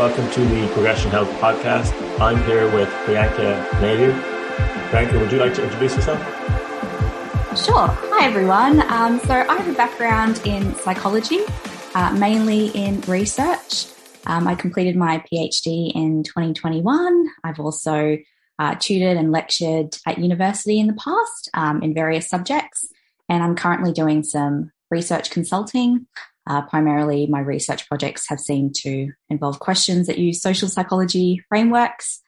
Welcome to the Progression Health Podcast. I'm here with Priyanka Naidu. Priyanka, would you like to introduce yourself? Sure. Hi, everyone. Um, so, I have a background in psychology, uh, mainly in research. Um, I completed my PhD in 2021. I've also uh, tutored and lectured at university in the past um, in various subjects, and I'm currently doing some research consulting. Uh, primarily, my research projects have seemed to involve questions that use social psychology frameworks.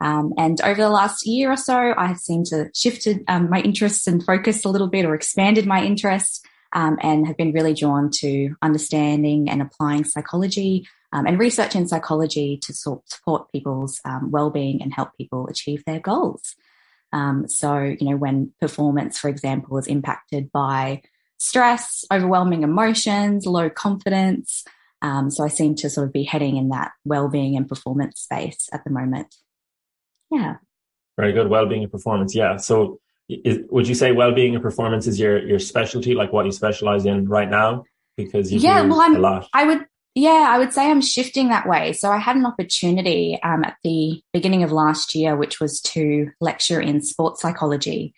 Um, and over the last year or so, I have seemed to shifted um, my interests and focus a little bit or expanded my interest um, and have been really drawn to understanding and applying psychology um, and research in psychology to support people's um, well-being and help people achieve their goals. Um, so, you know, when performance, for example, is impacted by stress, overwhelming emotions, low confidence. Um, so I seem to sort of be heading in that well-being and performance space at the moment. Yeah. Very good. Well-being and performance. Yeah. So is, would you say well-being and performance is your, your specialty, like what you specialize in right now? Because you yeah, well, I'm, a lot. I would, yeah, I would say I'm shifting that way. So I had an opportunity um, at the beginning of last year, which was to lecture in sports psychology.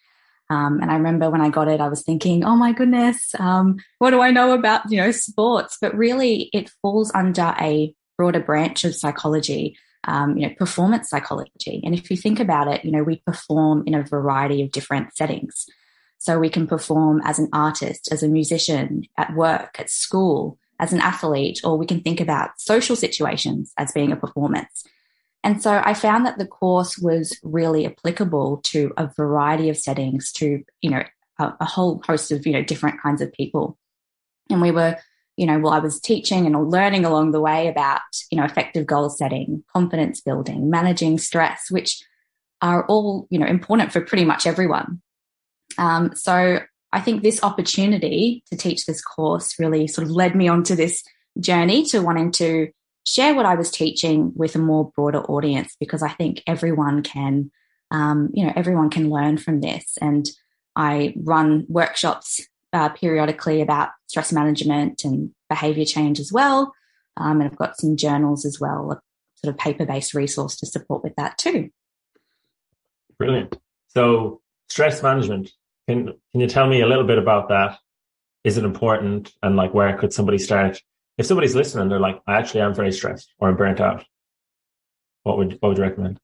Um, and I remember when I got it, I was thinking, oh my goodness, um, what do I know about, you know, sports? But really it falls under a broader branch of psychology, um, you know, performance psychology. And if you think about it, you know, we perform in a variety of different settings. So we can perform as an artist, as a musician, at work, at school, as an athlete, or we can think about social situations as being a performance. And so I found that the course was really applicable to a variety of settings, to, you know, a, a, whole host of, you know, different kinds of people. And we were, you know, well, I was teaching and learning along the way about, you know, effective goal setting, confidence building, managing stress, which are all, you know, important for pretty much everyone. Um, so I think this opportunity to teach this course really sort of led me onto this journey to wanting to share what I was teaching with a more broader audience because I think everyone can, um, you know, everyone can learn from this. And I run workshops uh, periodically about stress management and behavior change as well. Um, and I've got some journals as well, a sort of paper based resource to support with that too. Brilliant. So, stress management. Can can you tell me a little bit about that? Is it important, and like where could somebody start if somebody's listening, they're like, I actually am very stressed or I'm burnt out. What would what would you recommend?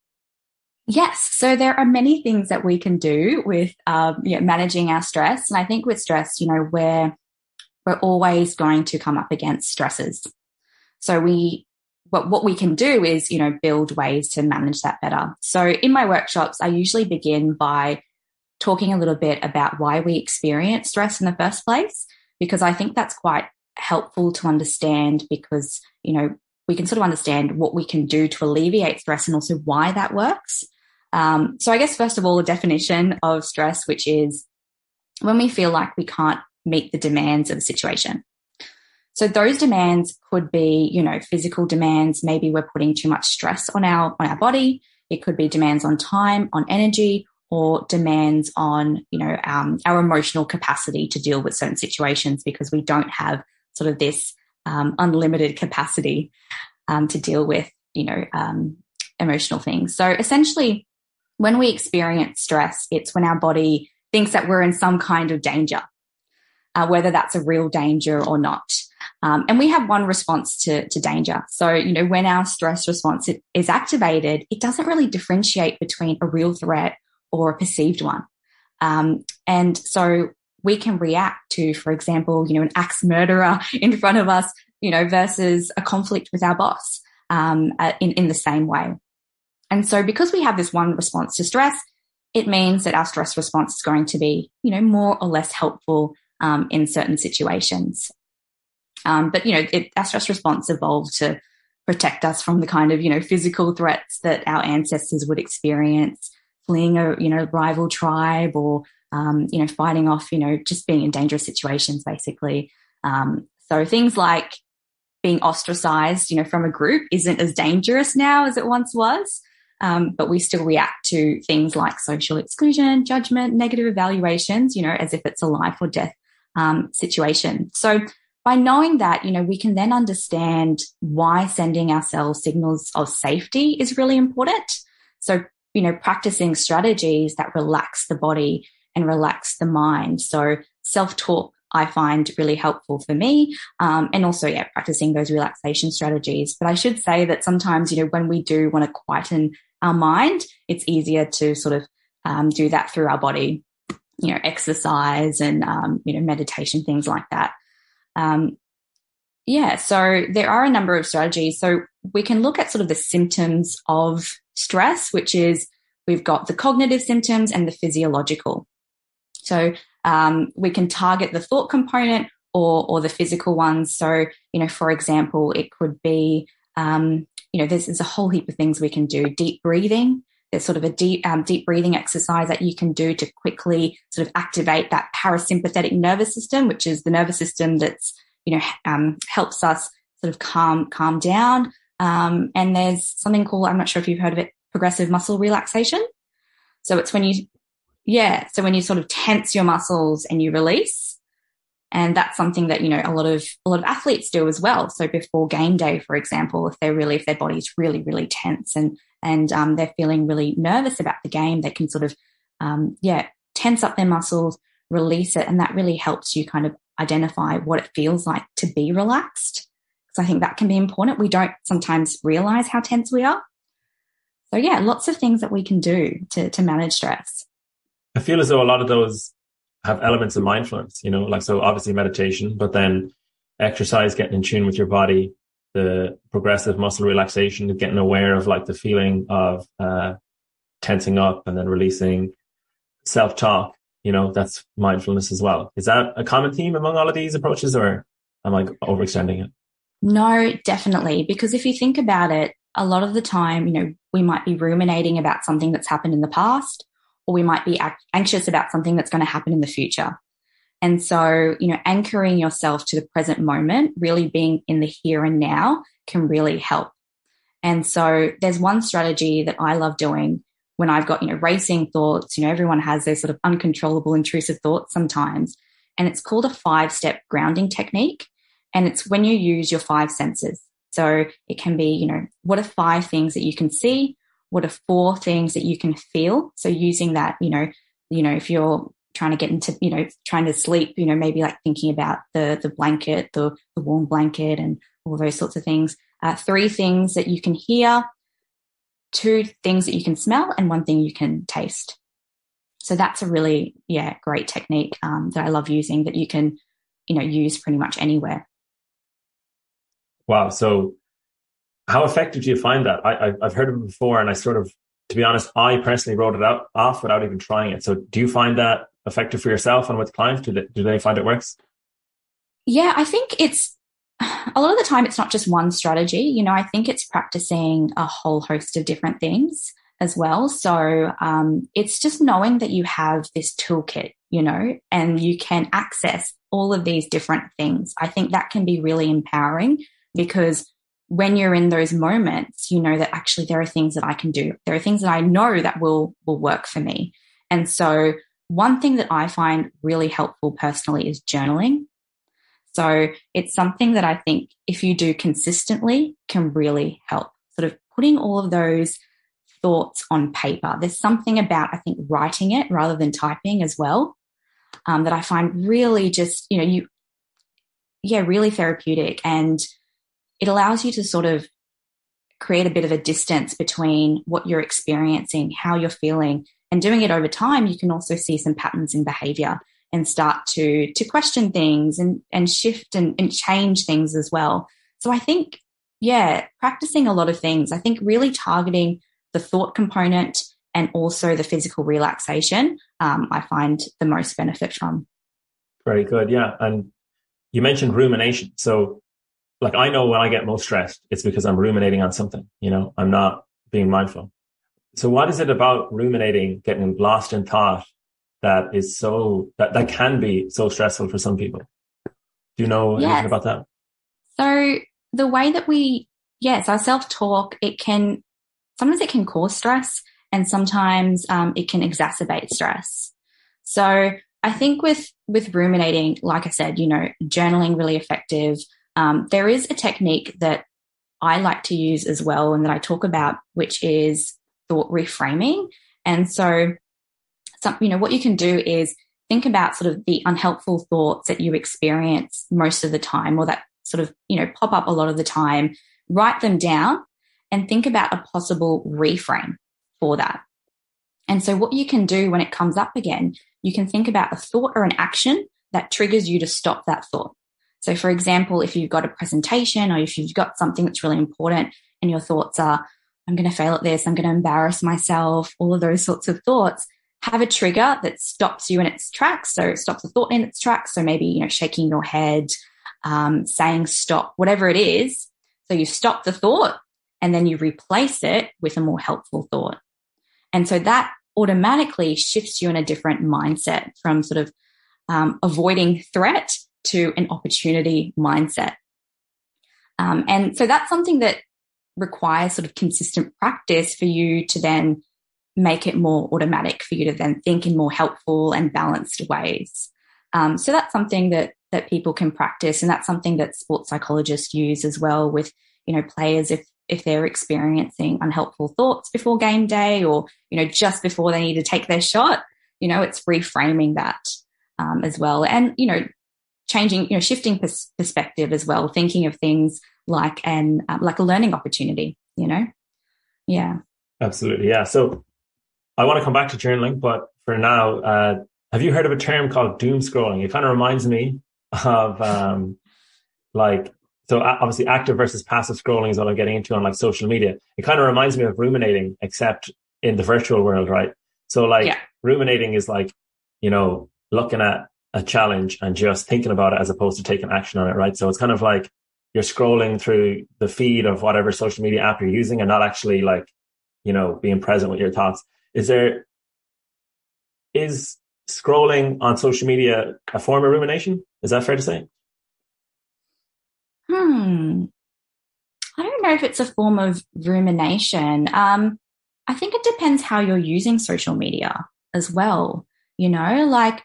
Yes, so there are many things that we can do with um, you know, managing our stress, and I think with stress, you know, we're we're always going to come up against stresses. So we what what we can do is you know build ways to manage that better. So in my workshops, I usually begin by talking a little bit about why we experience stress in the first place, because I think that's quite helpful to understand because, you know, we can sort of understand what we can do to alleviate stress and also why that works. Um, so I guess first of all, a definition of stress, which is when we feel like we can't meet the demands of a situation. So those demands could be, you know, physical demands. Maybe we're putting too much stress on our on our body. It could be demands on time, on energy, or demands on, you know, um, our emotional capacity to deal with certain situations because we don't have sort of this um, unlimited capacity um, to deal with, you know, um, emotional things. So essentially, when we experience stress, it's when our body thinks that we're in some kind of danger, uh, whether that's a real danger or not. Um, and we have one response to, to danger. So, you know, when our stress response is activated, it doesn't really differentiate between a real threat or a perceived one. Um, and so we can react to, for example, you know, an axe murderer in front of us, you know, versus a conflict with our boss um, uh, in, in the same way. And so because we have this one response to stress, it means that our stress response is going to be, you know, more or less helpful um, in certain situations. Um, but, you know, it, our stress response evolved to protect us from the kind of, you know, physical threats that our ancestors would experience, fleeing a, you know, rival tribe or um, you know, fighting off, you know, just being in dangerous situations, basically. Um, so things like being ostracized, you know, from a group isn't as dangerous now as it once was. Um, but we still react to things like social exclusion, judgment, negative evaluations, you know, as if it's a life or death um, situation. So by knowing that, you know, we can then understand why sending ourselves signals of safety is really important. So, you know, practicing strategies that relax the body and relax the mind. So self talk I find really helpful for me. Um, and also, yeah, practicing those relaxation strategies. But I should say that sometimes, you know, when we do want to quieten our mind, it's easier to sort of um, do that through our body, you know, exercise and, um, you know, meditation, things like that. Um, yeah, so there are a number of strategies. So we can look at sort of the symptoms of stress, which is we've got the cognitive symptoms and the physiological. So um, we can target the thought component or, or the physical ones. So, you know, for example, it could be, um, you know, there's, there's, a whole heap of things we can do. Deep breathing. There's sort of a deep, um, deep breathing exercise that you can do to quickly sort of activate that parasympathetic nervous system, which is the nervous system that's, you know, um, helps us sort of calm, calm down. Um, and there's something called, I'm not sure if you've heard of it, progressive muscle relaxation. So it's when you yeah. So when you sort of tense your muscles and you release, and that's something that, you know, a lot of, a lot of athletes do as well. So before game day, for example, if they're really, if their body's really, really tense and, and, um, they're feeling really nervous about the game, they can sort of, um, yeah, tense up their muscles, release it. And that really helps you kind of identify what it feels like to be relaxed. Because I think that can be important. We don't sometimes realize how tense we are. So yeah, lots of things that we can do to, to manage stress. I feel as though a lot of those have elements of mindfulness, you know, like so obviously meditation, but then exercise, getting in tune with your body, the progressive muscle relaxation, getting aware of like the feeling of uh, tensing up and then releasing, self talk. You know, that's mindfulness as well. Is that a common theme among all of these approaches, or am I overextending it? No, definitely. Because if you think about it, a lot of the time, you know, we might be ruminating about something that's happened in the past or we might be anxious about something that's going to happen in the future. And so, you know, anchoring yourself to the present moment, really being in the here and now can really help. And so there's one strategy that I love doing when I've got, you know, racing thoughts, you know, everyone has those sort of uncontrollable intrusive thoughts sometimes. And it's called a five step grounding technique. And it's when you use your five senses. So it can be, you know, what are five things that you can see? What are four things that you can feel? So using that, you know, you know, if you're trying to get into, you know, trying to sleep, you know, maybe like thinking about the the blanket, the, the warm blanket and all those sorts of things. Uh, three things that you can hear, two things that you can smell, and one thing you can taste. So that's a really, yeah, great technique um, that I love using that you can, you know, use pretty much anywhere. Wow. So how effective do you find that? I, have heard of it before, and I sort of, to be honest, I personally wrote it out off without even trying it. So, do you find that effective for yourself and with clients? Do they, do they find it works? Yeah, I think it's a lot of the time it's not just one strategy. You know, I think it's practicing a whole host of different things as well. So um, it's just knowing that you have this toolkit, you know, and you can access all of these different things. I think that can be really empowering because when you're in those moments, you know that actually there are things that I can do. There are things that I know that will will work for me. And so one thing that I find really helpful personally is journaling. So it's something that I think if you do consistently can really help. Sort of putting all of those thoughts on paper. There's something about I think writing it rather than typing as well um, that I find really just you know you yeah really therapeutic and it allows you to sort of create a bit of a distance between what you're experiencing, how you're feeling, and doing it over time, you can also see some patterns in behavior and start to to question things and and shift and, and change things as well. So I think, yeah, practicing a lot of things. I think really targeting the thought component and also the physical relaxation, um, I find the most benefit from. Very good, yeah. And you mentioned rumination. So like I know when I get most stressed, it's because I'm ruminating on something, you know, I'm not being mindful. So what is it about ruminating, getting lost in thought that is so, that, that can be so stressful for some people? Do you know yes. anything about that? So the way that we, yes, our self talk, it can, sometimes it can cause stress and sometimes um, it can exacerbate stress. So I think with with ruminating, like I said, you know, journaling really effective. Um, there is a technique that I like to use as well, and that I talk about, which is thought reframing. And so, some, you know, what you can do is think about sort of the unhelpful thoughts that you experience most of the time, or that sort of you know pop up a lot of the time. Write them down and think about a possible reframe for that. And so, what you can do when it comes up again, you can think about a thought or an action that triggers you to stop that thought. So, for example, if you've got a presentation or if you've got something that's really important and your thoughts are, I'm going to fail at this, I'm going to embarrass myself, all of those sorts of thoughts, have a trigger that stops you in its tracks. So, it stops the thought in its tracks. So, maybe, you know, shaking your head, um, saying stop, whatever it is. So, you stop the thought and then you replace it with a more helpful thought. And so that automatically shifts you in a different mindset from sort of um, avoiding threat to an opportunity mindset. Um, and so that's something that requires sort of consistent practice for you to then make it more automatic for you to then think in more helpful and balanced ways. Um, so that's something that that people can practice, and that's something that sports psychologists use as well with you know players if if they're experiencing unhelpful thoughts before game day or, you know, just before they need to take their shot, you know, it's reframing that um, as well. And, you know, changing, you know, shifting pers- perspective as well, thinking of things like an, um, like a learning opportunity, you know? Yeah. Absolutely. Yeah. So I want to come back to journaling, but for now, uh, have you heard of a term called doom scrolling? It kind of reminds me of um, like so obviously active versus passive scrolling is what I'm getting into on like social media. It kind of reminds me of ruminating, except in the virtual world, right? So like yeah. ruminating is like, you know, looking at a challenge and just thinking about it as opposed to taking action on it, right? So it's kind of like you're scrolling through the feed of whatever social media app you're using and not actually like, you know, being present with your thoughts. Is there, is scrolling on social media a form of rumination? Is that fair to say? Hmm. I don't know if it's a form of rumination. Um, I think it depends how you're using social media as well. You know, like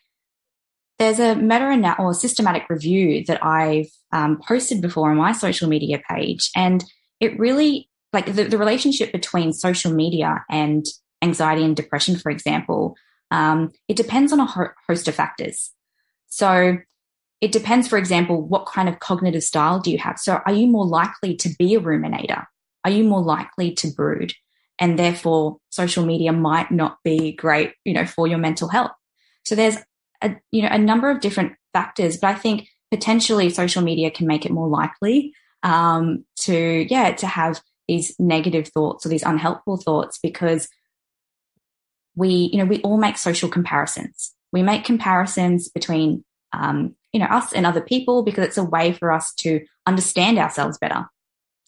there's a meta or systematic review that I've um, posted before on my social media page, and it really like the, the relationship between social media and anxiety and depression, for example. Um, it depends on a ho- host of factors. So it depends, for example, what kind of cognitive style do you have? So are you more likely to be a ruminator? Are you more likely to brood? And therefore social media might not be great, you know, for your mental health. So there's a, you know, a number of different factors, but I think potentially social media can make it more likely, um, to, yeah, to have these negative thoughts or these unhelpful thoughts because we, you know, we all make social comparisons. We make comparisons between um, you know, us and other people because it's a way for us to understand ourselves better.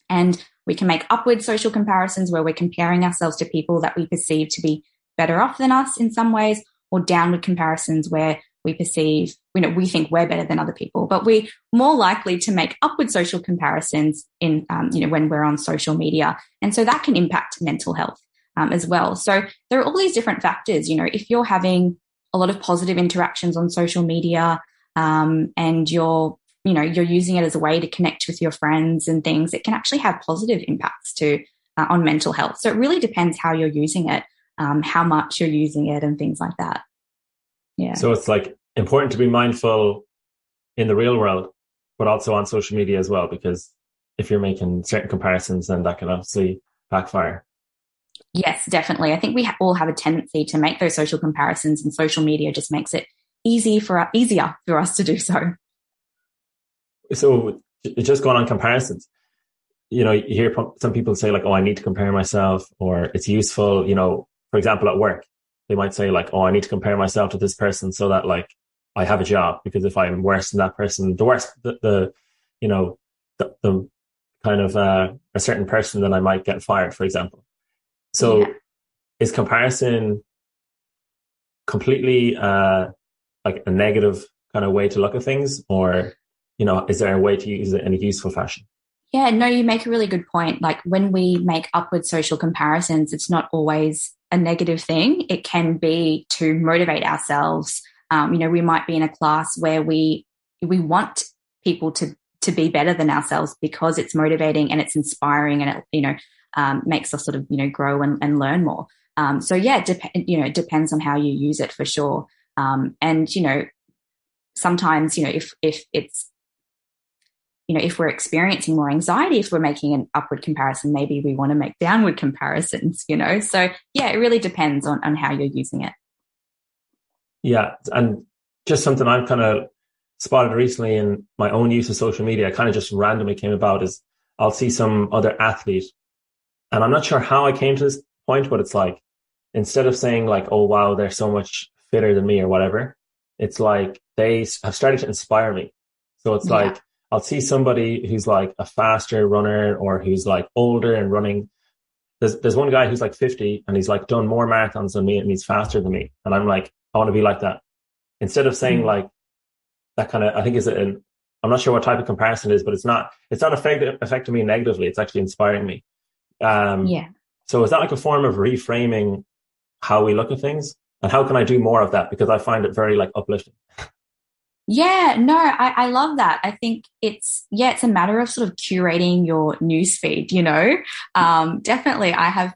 And we can make upward social comparisons where we're comparing ourselves to people that we perceive to be better off than us in some ways, or downward comparisons where we perceive, you know, we think we're better than other people, but we're more likely to make upward social comparisons in, um, you know, when we're on social media. And so that can impact mental health um, as well. So there are all these different factors, you know, if you're having a lot of positive interactions on social media, um, and you're you know you're using it as a way to connect with your friends and things it can actually have positive impacts to uh, on mental health so it really depends how you're using it um, how much you're using it and things like that yeah so it's like important to be mindful in the real world but also on social media as well because if you're making certain comparisons then that can obviously backfire yes definitely i think we all have a tendency to make those social comparisons and social media just makes it easy for easier for us to do so. So just going on comparisons, you know, you hear some people say like, "Oh, I need to compare myself," or it's useful. You know, for example, at work, they might say like, "Oh, I need to compare myself to this person so that like I have a job because if I'm worse than that person, the worse the, the you know the, the kind of uh, a certain person, then I might get fired, for example. So, yeah. is comparison completely uh, like a negative kind of way to look at things or you know is there a way to use it in a useful fashion yeah no you make a really good point like when we make upward social comparisons it's not always a negative thing it can be to motivate ourselves Um, you know, we might be in a class where we we want people to to be better than ourselves because it's motivating and it's inspiring and it you know um, makes us sort of you know grow and, and learn more. Um, so yeah, dep- you know, it depends on how you use it for sure. Um, and you know, sometimes you know if if it's you know if we're experiencing more anxiety, if we're making an upward comparison, maybe we want to make downward comparisons. You know, so yeah, it really depends on on how you're using it. Yeah, and just something I've kind of spotted recently in my own use of social media, kind of just randomly came about is I'll see some other athlete, and I'm not sure how I came to this point, but it's like instead of saying like, "Oh wow, they're so much fitter than me" or whatever, it's like they have started to inspire me. So it's yeah. like I'll see somebody who's like a faster runner or who's like older and running. There's there's one guy who's like 50 and he's like done more marathons than me and he's faster than me, and I'm like, I want to be like that. Instead of saying mm. like that kind of, I think is an, I'm not sure what type of comparison it is, but it's not, it's not affect, affecting me negatively. It's actually inspiring me. Um, yeah. So is that like a form of reframing how we look at things? And how can I do more of that? Because I find it very like uplifting. Yeah, no, I, I love that. I think it's yeah, it's a matter of sort of curating your newsfeed. You know, um, definitely, I have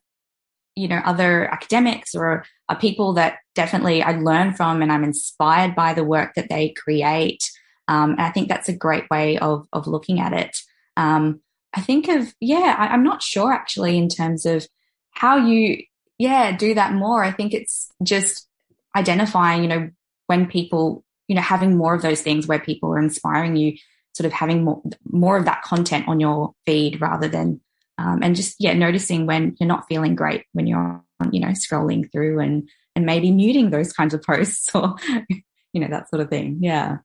you know other academics or uh, people that definitely I learn from, and I'm inspired by the work that they create. Um, and I think that's a great way of of looking at it. Um, I think of yeah, I, I'm not sure actually in terms of how you yeah do that more. I think it's just identifying you know when people you know, having more of those things where people are inspiring you, sort of having more, more of that content on your feed rather than, um, and just, yeah, noticing when you're not feeling great when you're, you know, scrolling through and, and maybe muting those kinds of posts or, you know, that sort of thing. Yeah.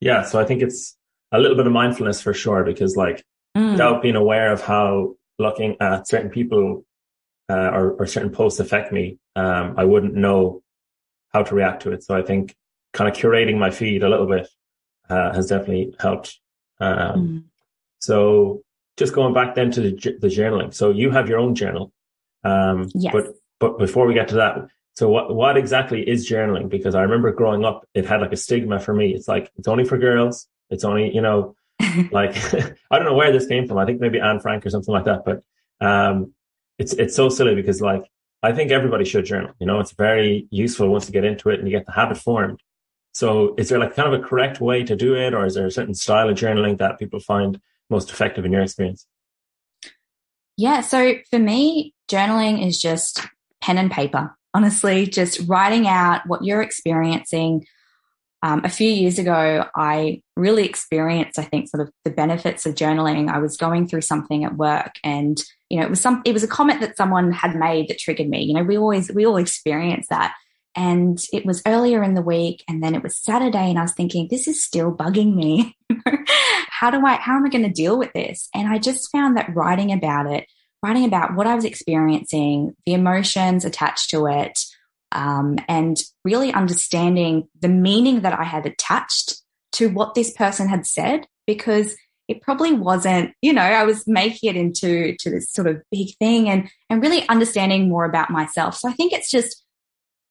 Yeah. So I think it's a little bit of mindfulness for sure, because like mm. without being aware of how looking at certain people uh, or, or, certain posts affect me, um, I wouldn't know how to react to it. So I think kind of curating my feed a little bit uh, has definitely helped. Um, mm. So just going back then to the, the, journaling. So you have your own journal. Um, yes. But but before we get to that, so what what exactly is journaling? Because I remember growing up, it had like a stigma for me. It's like it's only for girls. It's only you know, like I don't know where this came from. I think maybe Anne Frank or something like that. But um, it's it's so silly because like I think everybody should journal. You know, it's very useful once you get into it and you get the habit formed. So is there like kind of a correct way to do it or is there a certain style of journaling that people find most effective in your experience? Yeah. So for me, journaling is just pen and paper. Honestly, just writing out what you're experiencing. Um, a few years ago, I really experienced, I think, sort of the benefits of journaling. I was going through something at work and, you know, it was some, it was a comment that someone had made that triggered me. You know, we always, we all experience that. And it was earlier in the week and then it was Saturday and I was thinking, this is still bugging me. how do I, how am I going to deal with this? And I just found that writing about it, writing about what I was experiencing, the emotions attached to it, um, and really understanding the meaning that I had attached to what this person had said, because it probably wasn't, you know, I was making it into to this sort of big thing and and really understanding more about myself. So I think it's just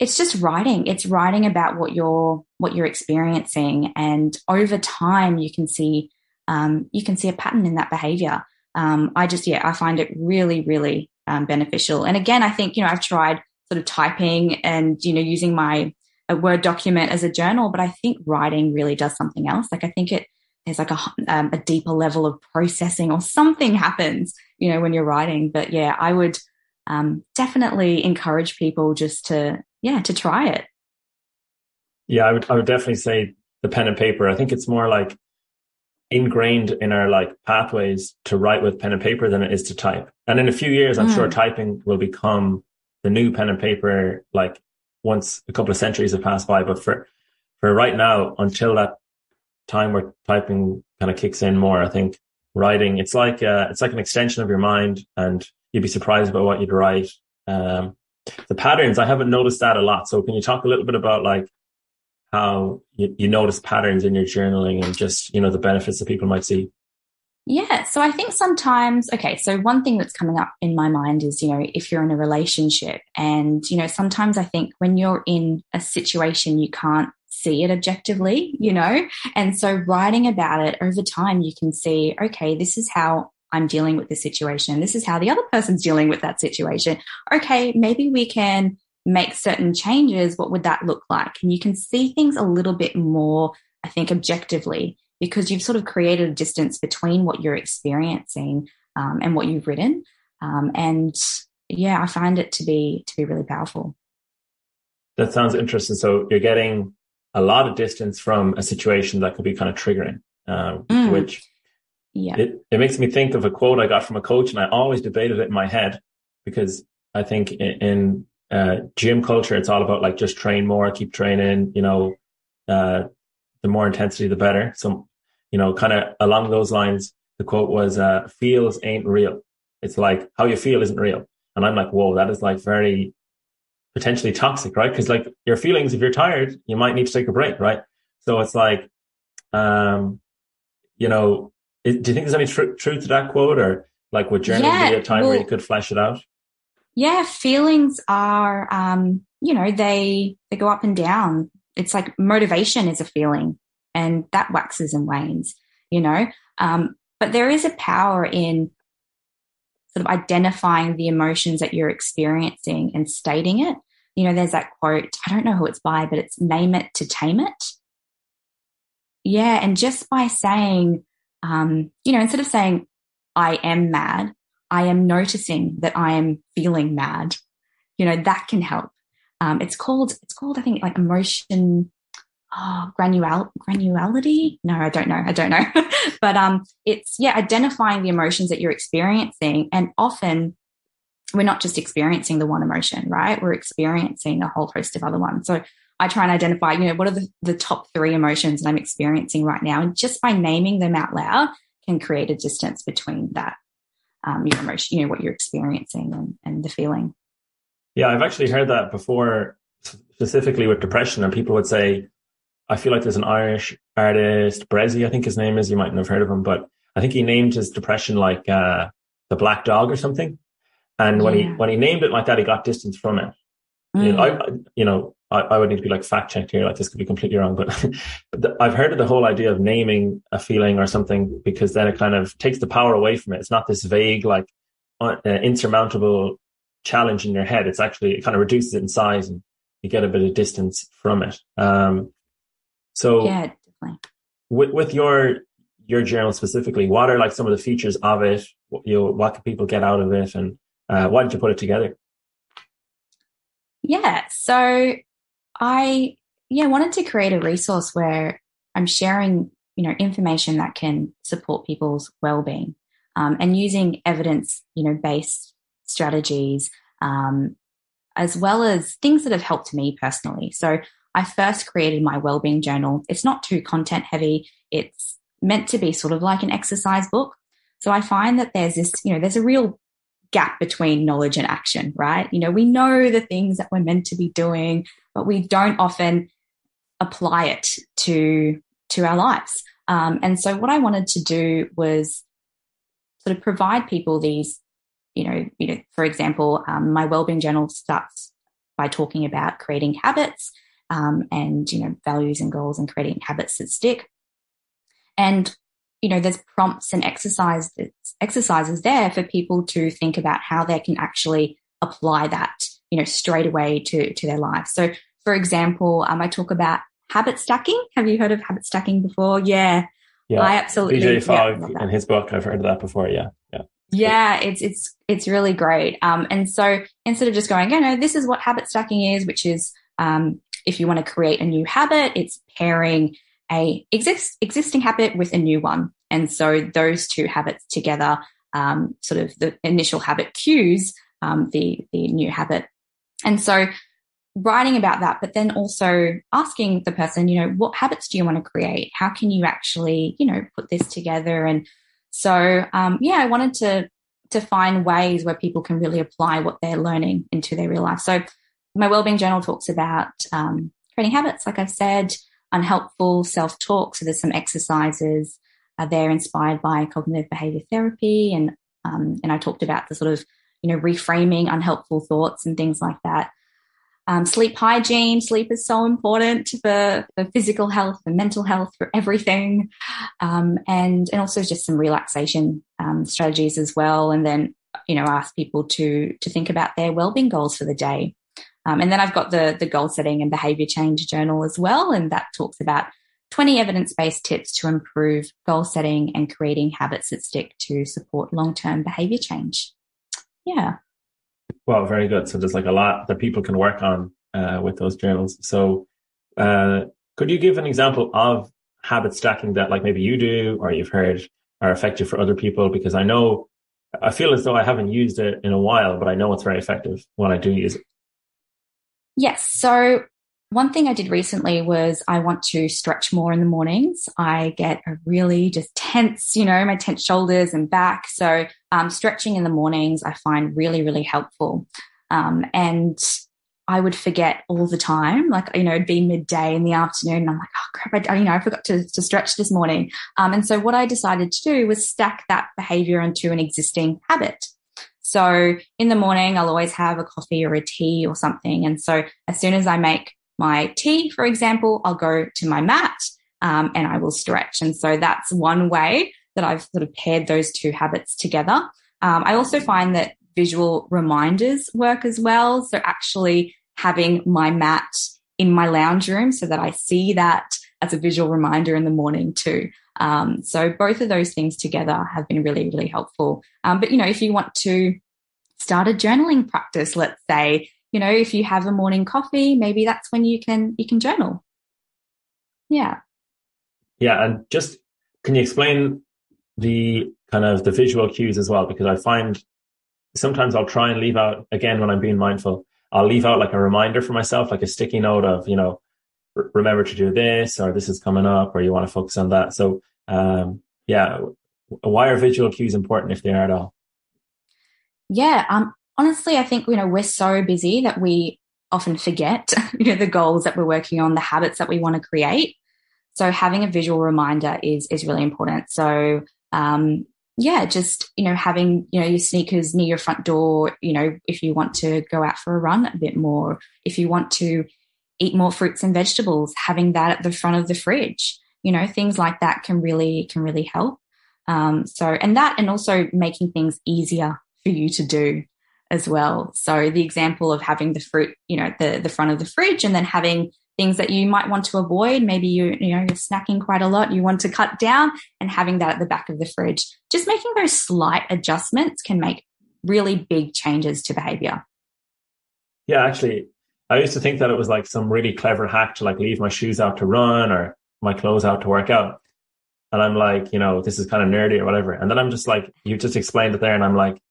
it's just writing. It's writing about what you're what you're experiencing. And over time you can see um, you can see a pattern in that behavior. Um, i just yeah i find it really really um, beneficial. And again i think you know i've tried sort of typing and you know using my a word document as a journal but i think writing really does something else. Like i think it there's like a, um, a deeper level of processing or something happens you know when you're writing. But yeah i would um, definitely encourage people just to yeah, to try it. Yeah, I would, I would definitely say the pen and paper. I think it's more like ingrained in our like pathways to write with pen and paper than it is to type. And in a few years, I'm mm. sure typing will become the new pen and paper, like once a couple of centuries have passed by. But for, for right now, until that time where typing kind of kicks in more, I think writing, it's like, uh, it's like an extension of your mind and you'd be surprised about what you'd write. Um, the patterns, I haven't noticed that a lot. So can you talk a little bit about like how you, you notice patterns in your journaling and just, you know, the benefits that people might see? Yeah. So I think sometimes, okay, so one thing that's coming up in my mind is, you know, if you're in a relationship and, you know, sometimes I think when you're in a situation you can't see it objectively, you know? And so writing about it over time, you can see, okay, this is how I'm dealing with this situation. This is how the other person's dealing with that situation. Okay, maybe we can make certain changes. What would that look like? And you can see things a little bit more, I think, objectively because you've sort of created a distance between what you're experiencing um, and what you've written. Um, and yeah, I find it to be to be really powerful. That sounds interesting. So you're getting a lot of distance from a situation that could be kind of triggering, uh, mm. which yeah. It, it makes me think of a quote I got from a coach and I always debated it in my head because I think in, in uh, gym culture, it's all about like just train more, keep training, you know, uh, the more intensity, the better. So, you know, kind of along those lines, the quote was, uh, feels ain't real. It's like how you feel isn't real. And I'm like, whoa, that is like very potentially toxic, right? Cause like your feelings, if you're tired, you might need to take a break, right? So it's like, um, you know, do you think there's any tr- truth to that quote, or like would journaling yeah, be a time well, where you could flesh it out? Yeah, feelings are, um, you know, they they go up and down. It's like motivation is a feeling, and that waxes and wanes. You know, um, but there is a power in sort of identifying the emotions that you're experiencing and stating it. You know, there's that quote. I don't know who it's by, but it's "Name it to tame it." Yeah, and just by saying um, you know, instead of saying, I am mad, I am noticing that I am feeling mad. You know, that can help. Um, it's called, it's called, I think, like emotion, oh, granul, granularity. No, I don't know. I don't know. but, um, it's, yeah, identifying the emotions that you're experiencing. And often we're not just experiencing the one emotion, right? We're experiencing a whole host of other ones. So I try and identify, you know, what are the, the top three emotions that I'm experiencing right now? And just by naming them out loud can create a distance between that, um, your emotion, you know, what you're experiencing and, and the feeling. Yeah, I've actually heard that before, specifically with depression, and people would say, I feel like there's an Irish artist, Bressie, I think his name is. You mightn't have heard of him, but I think he named his depression like uh, the black dog or something. And when yeah. he when he named it like that, he got distance from it. Mm. You, know, I, you know, I, I, would need to be like fact checked here. Like this could be completely wrong, but, but the, I've heard of the whole idea of naming a feeling or something because then it kind of takes the power away from it. It's not this vague, like uh, insurmountable challenge in your head. It's actually, it kind of reduces it in size and you get a bit of distance from it. Um, so yeah, definitely. With, with your, your journal specifically, what are like some of the features of it? What, You know, what can people get out of it and, uh, why did you put it together? Yeah. So I, yeah, wanted to create a resource where I'm sharing, you know, information that can support people's well-being um, and using evidence, you know, based strategies, um, as well as things that have helped me personally. So I first created my well-being journal. It's not too content heavy. It's meant to be sort of like an exercise book. So I find that there's this, you know, there's a real gap between knowledge and action, right? You know, we know the things that we're meant to be doing, but we don't often apply it to to our lives. Um, and so, what I wanted to do was sort of provide people these, you know, you know, for example, um, my wellbeing journal starts by talking about creating habits um, and you know values and goals and creating habits that stick. And you know, there's prompts and exercise exercises there for people to think about how they can actually apply that, you know, straight away to to their lives. So, for example, um, I talk about habit stacking. Have you heard of habit stacking before? Yeah, yeah. I absolutely. BJ Fogg yeah, in his book, I've heard of that before. Yeah, yeah. Yeah, it's it's it's really great. Um, and so instead of just going, you know, this is what habit stacking is, which is um, if you want to create a new habit, it's pairing a exist, existing habit with a new one. And so those two habits together, um, sort of the initial habit cues um, the, the new habit. And so writing about that, but then also asking the person, you know, what habits do you want to create? How can you actually, you know, put this together? And so, um, yeah, I wanted to, to find ways where people can really apply what they're learning into their real life. So my wellbeing journal talks about, um, creating habits, like I've said, unhelpful self talk. So there's some exercises uh, there inspired by cognitive behavior therapy, and um, and I talked about the sort of you know reframing unhelpful thoughts and things like that. Um, sleep hygiene, sleep is so important for, for physical health and mental health, for everything. Um, and, and also just some relaxation um, strategies as well. And then, you know, ask people to, to think about their well-being goals for the day. Um, and then I've got the, the goal setting and behavior change journal as well. And that talks about 20 evidence based tips to improve goal setting and creating habits that stick to support long term behavior change. Yeah. Well, very good. So there's like a lot that people can work on uh, with those journals. So, uh, could you give an example of habit stacking that, like maybe you do or you've heard are effective for other people? Because I know I feel as though I haven't used it in a while, but I know it's very effective when I do use it. Yes. So one thing I did recently was I want to stretch more in the mornings. I get a really just tense, you know, my tense shoulders and back. So um, stretching in the mornings I find really, really helpful. Um, and I would forget all the time. Like, you know, it'd be midday in the afternoon and I'm like, oh crap, I, you know, I forgot to, to stretch this morning. Um, and so what I decided to do was stack that behavior into an existing habit. So in the morning, I'll always have a coffee or a tea or something. And so as soon as I make my tea, for example, I'll go to my mat um, and I will stretch. And so that's one way that I've sort of paired those two habits together. Um, I also find that visual reminders work as well. So actually having my mat in my lounge room so that I see that as a visual reminder in the morning too. Um, so both of those things together have been really, really helpful. Um, but you know, if you want to start a journaling practice, let's say, you know, if you have a morning coffee, maybe that's when you can you can journal. Yeah. Yeah, and just can you explain the kind of the visual cues as well? Because I find sometimes I'll try and leave out again when I'm being mindful. I'll leave out like a reminder for myself, like a sticky note of, you know, remember to do this or this is coming up or you want to focus on that. So, um, yeah, why are visual cues important if they are at all? Yeah, um, honestly, I think, you know, we're so busy that we often forget, you know, the goals that we're working on, the habits that we want to create. So having a visual reminder is, is really important. So, um, yeah, just, you know, having, you know, your sneakers near your front door, you know, if you want to go out for a run a bit more, if you want to eat more fruits and vegetables, having that at the front of the fridge, you know, things like that can really, can really help. Um, so, and that, and also making things easier for you to do as well. So the example of having the fruit, you know, the, the front of the fridge and then having things that you might want to avoid. Maybe you, you know, you're snacking quite a lot. You want to cut down and having that at the back of the fridge. Just making those slight adjustments can make really big changes to behavior. Yeah, actually, I used to think that it was like some really clever hack to like leave my shoes out to run or my clothes out to work out. And I'm like, you know, this is kind of nerdy or whatever. And then I'm just like, you just explained it there. And I'm like,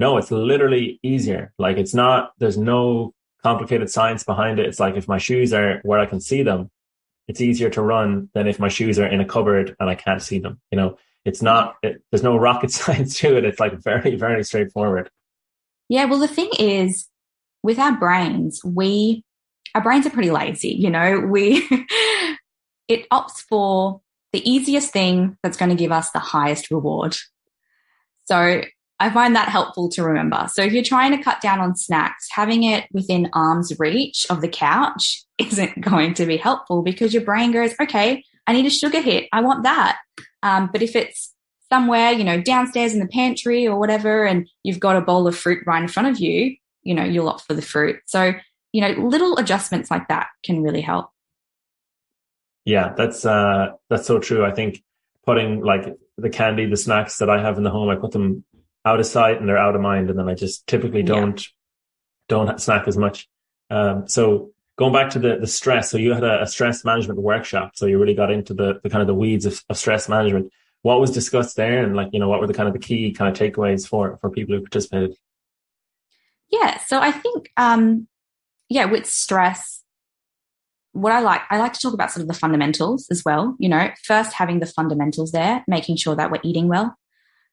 no, it's literally easier. Like it's not, there's no complicated science behind it. It's like if my shoes are where I can see them, it's easier to run than if my shoes are in a cupboard and I can't see them. You know, it's not, it, there's no rocket science to it. It's like very, very straightforward. Yeah. Well, the thing is with our brains, we, our brains are pretty lazy. You know, we, it opts for the easiest thing that's going to give us the highest reward. So I find that helpful to remember. So if you're trying to cut down on snacks, having it within arm's reach of the couch isn't going to be helpful because your brain goes, okay, I need a sugar hit. I want that. Um, but if it's somewhere, you know, downstairs in the pantry or whatever, and you've got a bowl of fruit right in front of you, you know, you'll opt for the fruit. So, you know, little adjustments like that can really help. Yeah, that's, uh, that's so true. I think putting like the candy, the snacks that I have in the home, I put them out of sight and they're out of mind. And then I just typically don't, yeah. don't snack as much. Um, so going back to the, the stress. So you had a, a, stress management workshop. So you really got into the, the kind of the weeds of, of stress management. What was discussed there? And like, you know, what were the kind of the key kind of takeaways for, for people who participated? Yeah. So I think, um, yeah, with stress, what I like, I like to talk about sort of the fundamentals as well. You know, first having the fundamentals there, making sure that we're eating well,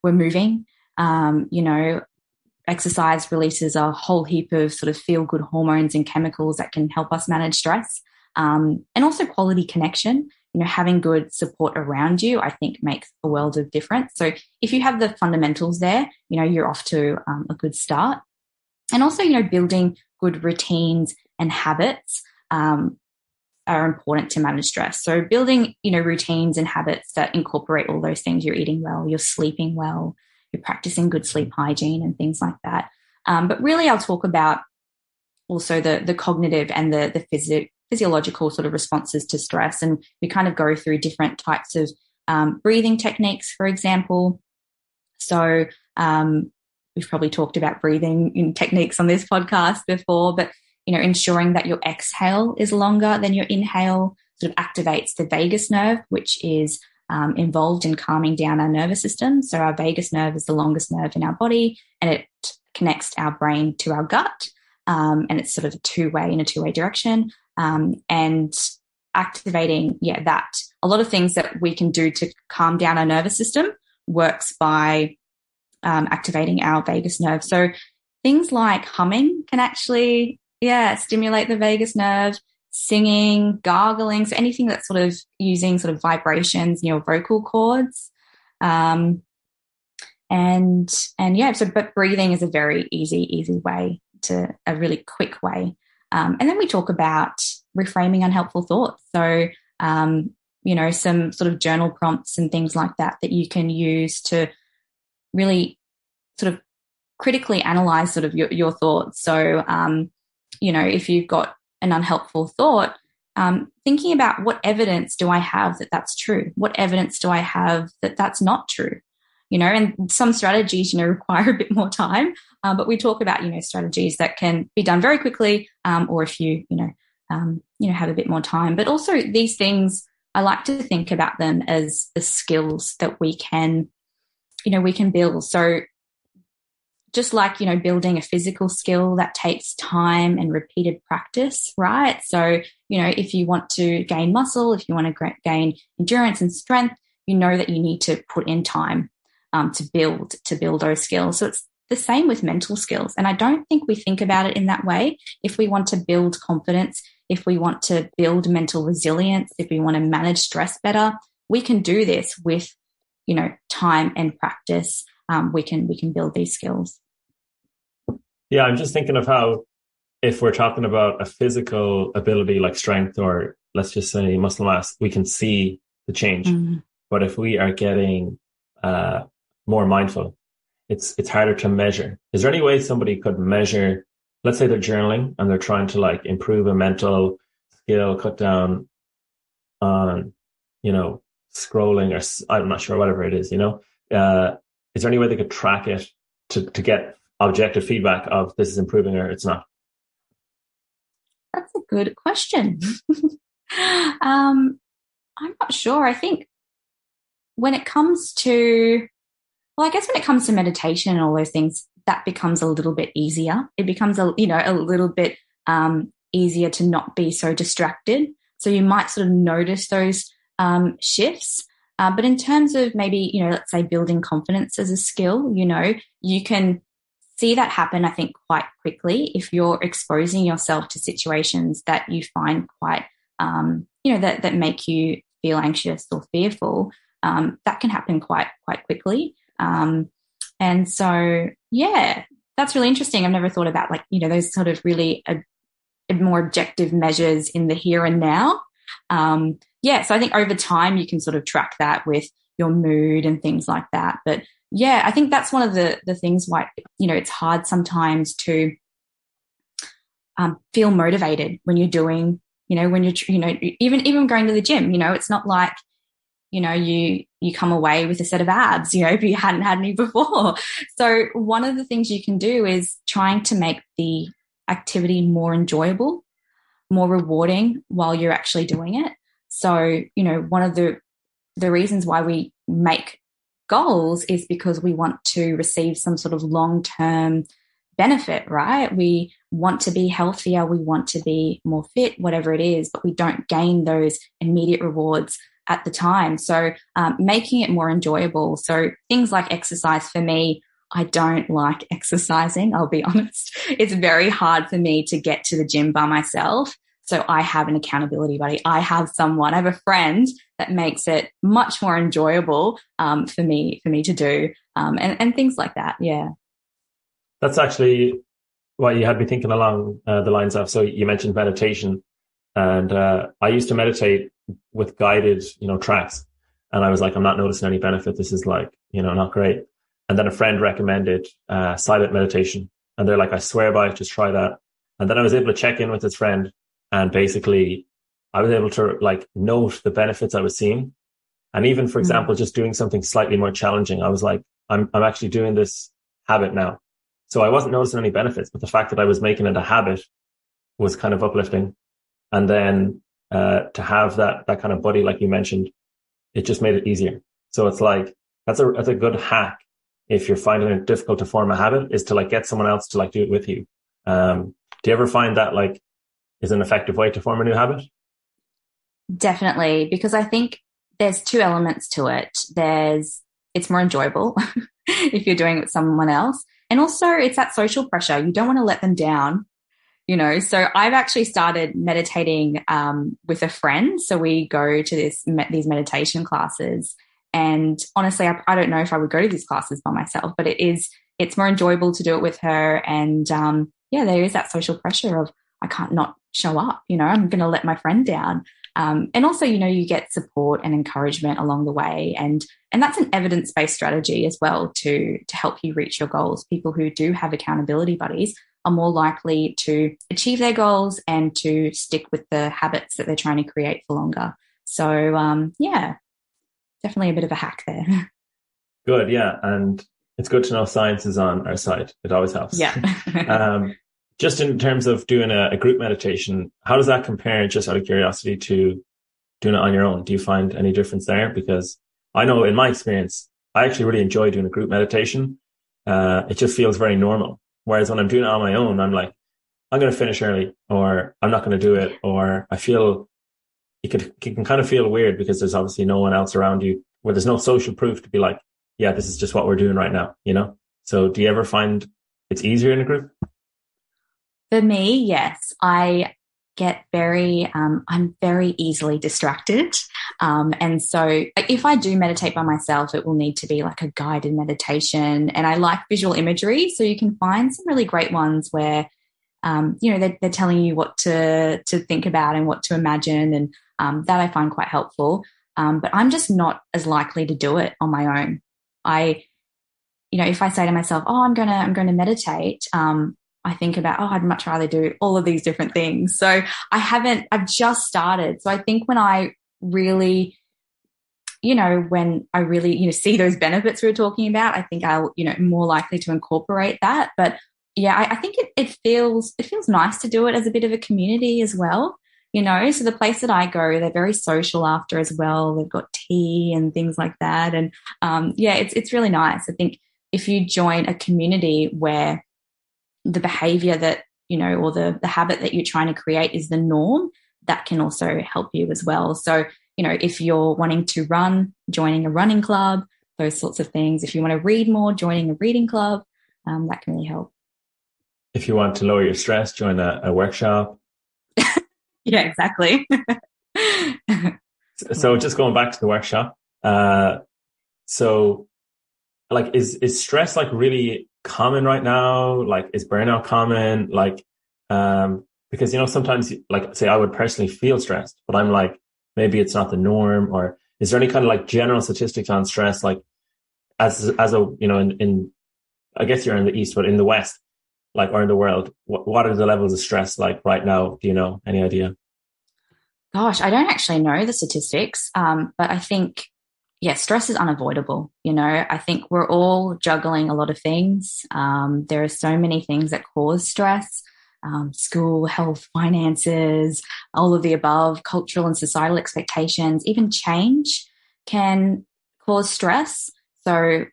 we're moving, um, you know, exercise releases a whole heap of sort of feel good hormones and chemicals that can help us manage stress. Um, and also quality connection. You know, having good support around you, I think makes a world of difference. So if you have the fundamentals there, you know, you're off to um, a good start. and also, you know, building good routines and habits um, are important to manage stress. So building, you know, routines and habits that incorporate all those things. You're eating well, you're sleeping well, you're practicing good sleep hygiene and things like that. Um, but really, I'll talk about also the the cognitive and the the physio- physiological sort of responses to stress, and we kind of go through different types of um, breathing techniques, for example. So um, we've probably talked about breathing techniques on this podcast before, but you know, ensuring that your exhale is longer than your inhale sort of activates the vagus nerve, which is um, involved in calming down our nervous system. So our vagus nerve is the longest nerve in our body, and it connects our brain to our gut, um, and it's sort of a two way in a two way direction. Um, and activating, yeah, that a lot of things that we can do to calm down our nervous system works by um, activating our vagus nerve. So things like humming can actually, yeah, stimulate the vagus nerve. Singing, gargling, so anything that's sort of using sort of vibrations in your vocal cords. Um, and and yeah, so but breathing is a very easy, easy way to a really quick way. Um, and then we talk about reframing unhelpful thoughts. So um, you know, some sort of journal prompts and things like that that you can use to really sort of critically analyze sort of your, your thoughts. So, um, you know, if you've got an unhelpful thought, um, thinking about what evidence do I have that that's true? What evidence do I have that that's not true? You know, and some strategies, you know, require a bit more time. Um, but we talk about, you know, strategies that can be done very quickly, um, or if you, you know, um, you know, have a bit more time. But also these things I like to think about them as the skills that we can, you know, we can build. So just like, you know, building a physical skill that takes time and repeated practice, right? So, you know, if you want to gain muscle, if you want to gain endurance and strength, you know that you need to put in time um, to build, to build those skills. So it's the same with mental skills. And I don't think we think about it in that way. If we want to build confidence, if we want to build mental resilience, if we want to manage stress better, we can do this with, you know, time and practice. Um, we can we can build these skills. Yeah, I'm just thinking of how if we're talking about a physical ability like strength or let's just say muscle mass, we can see the change. Mm. But if we are getting uh, more mindful, it's it's harder to measure. Is there any way somebody could measure let's say they're journaling and they're trying to like improve a mental skill, cut down on, you know, scrolling or I'm not sure, whatever it is, you know, uh, is there any way they could track it to, to get objective feedback of this is improving or it's not? That's a good question. um, I'm not sure. I think when it comes to, well, I guess when it comes to meditation and all those things, that becomes a little bit easier. It becomes a you know a little bit um, easier to not be so distracted. So you might sort of notice those um, shifts. Uh, but in terms of maybe you know let's say building confidence as a skill, you know you can see that happen. I think quite quickly if you're exposing yourself to situations that you find quite um, you know that that make you feel anxious or fearful. Um, that can happen quite quite quickly. Um, and so, yeah, that's really interesting. I've never thought about like, you know, those sort of really uh, more objective measures in the here and now. Um, yeah, so I think over time you can sort of track that with your mood and things like that. But yeah, I think that's one of the the things why you know it's hard sometimes to um, feel motivated when you're doing you know when you're you know even even going to the gym. You know, it's not like you know you you come away with a set of abs you know if you hadn't had any before so one of the things you can do is trying to make the activity more enjoyable more rewarding while you're actually doing it so you know one of the the reasons why we make goals is because we want to receive some sort of long term benefit right we want to be healthier we want to be more fit whatever it is but we don't gain those immediate rewards at the time. So um, making it more enjoyable. So things like exercise for me, I don't like exercising. I'll be honest. It's very hard for me to get to the gym by myself. So I have an accountability buddy. I have someone, I have a friend that makes it much more enjoyable um, for me, for me to do, um, and, and things like that. Yeah. That's actually what you had me thinking along uh, the lines of. So you mentioned meditation, and uh, I used to meditate with guided, you know, tracks, and I was like, I'm not noticing any benefit. This is like, you know, not great. And then a friend recommended uh, silent meditation, and they're like, I swear by it, just try that. And then I was able to check in with this friend, and basically, I was able to like note the benefits I was seeing. And even, for mm-hmm. example, just doing something slightly more challenging, I was like, I'm I'm actually doing this habit now so I wasn't noticing any benefits, but the fact that I was making it a habit was kind of uplifting. And then uh, to have that that kind of buddy, like you mentioned, it just made it easier. So it's like that's a that's a good hack if you're finding it difficult to form a habit, is to like get someone else to like do it with you. Um, do you ever find that like is an effective way to form a new habit? Definitely, because I think there's two elements to it. There's it's more enjoyable if you're doing it with someone else. And also it's that social pressure. You don't want to let them down, you know. So I've actually started meditating um, with a friend. So we go to this these meditation classes. And honestly, I, I, don't know if I would go to these classes by myself, but it is it's more enjoyable to do it with her. And um, yeah, there is that social pressure of I can't not show up. You know, I'm going to let my friend down. Um, and also, you know, you get support and encouragement along the way, and and that's an evidence based strategy as well to to help you reach your goals. People who do have accountability buddies are more likely to achieve their goals and to stick with the habits that they're trying to create for longer. So, um, yeah, definitely a bit of a hack there. Good, yeah, and it's good to know science is on our side. It always helps. Yeah. um, just in terms of doing a, a, group meditation, how does that compare, just out of curiosity, to doing it on your own? Do you find any difference there? Because I know in my experience, I actually really enjoy doing a group meditation. Uh, it just feels very normal. Whereas when I'm doing it on my own, I'm like, I'm going to finish early or I'm not going to do it. Or I feel it could, it can kind of feel weird because there's obviously no one else around you where there's no social proof to be like, yeah, this is just what we're doing right now, you know? So do you ever find it's easier in a group? For me, yes, I get very, um, I'm very easily distracted. Um, and so if I do meditate by myself, it will need to be like a guided meditation. And I like visual imagery. So you can find some really great ones where, um, you know, they're, they're, telling you what to, to think about and what to imagine. And um, that I find quite helpful. Um, but I'm just not as likely to do it on my own. I, you know, if I say to myself, "Oh, I'm gonna, I'm to meditate," um, I think about, oh, I'd much rather do all of these different things. So I haven't, I've just started. So I think when I really, you know, when I really, you know, see those benefits we are talking about, I think I'll, you know, more likely to incorporate that. But yeah, I, I think it, it feels, it feels nice to do it as a bit of a community as well you know so the place that i go they're very social after as well they've got tea and things like that and um, yeah it's it's really nice i think if you join a community where the behavior that you know or the the habit that you're trying to create is the norm that can also help you as well. So you know if you're wanting to run joining a running club those sorts of things if you want to read more joining a reading club um, that can really help. If you want to lower your stress join a, a workshop. Yeah exactly. So just going back to the workshop uh, so like is is stress like really common right now? Like, is burnout common? Like, um, because, you know, sometimes, like, say, I would personally feel stressed, but I'm like, maybe it's not the norm. Or is there any kind of like general statistics on stress? Like, as, as a, you know, in, in, I guess you're in the East, but in the West, like, or in the world, what, what are the levels of stress like right now? Do you know any idea? Gosh, I don't actually know the statistics, um, but I think yeah, stress is unavoidable. You know, I think we're all juggling a lot of things. Um, there are so many things that cause stress um, school, health, finances, all of the above, cultural and societal expectations, even change can cause stress. So,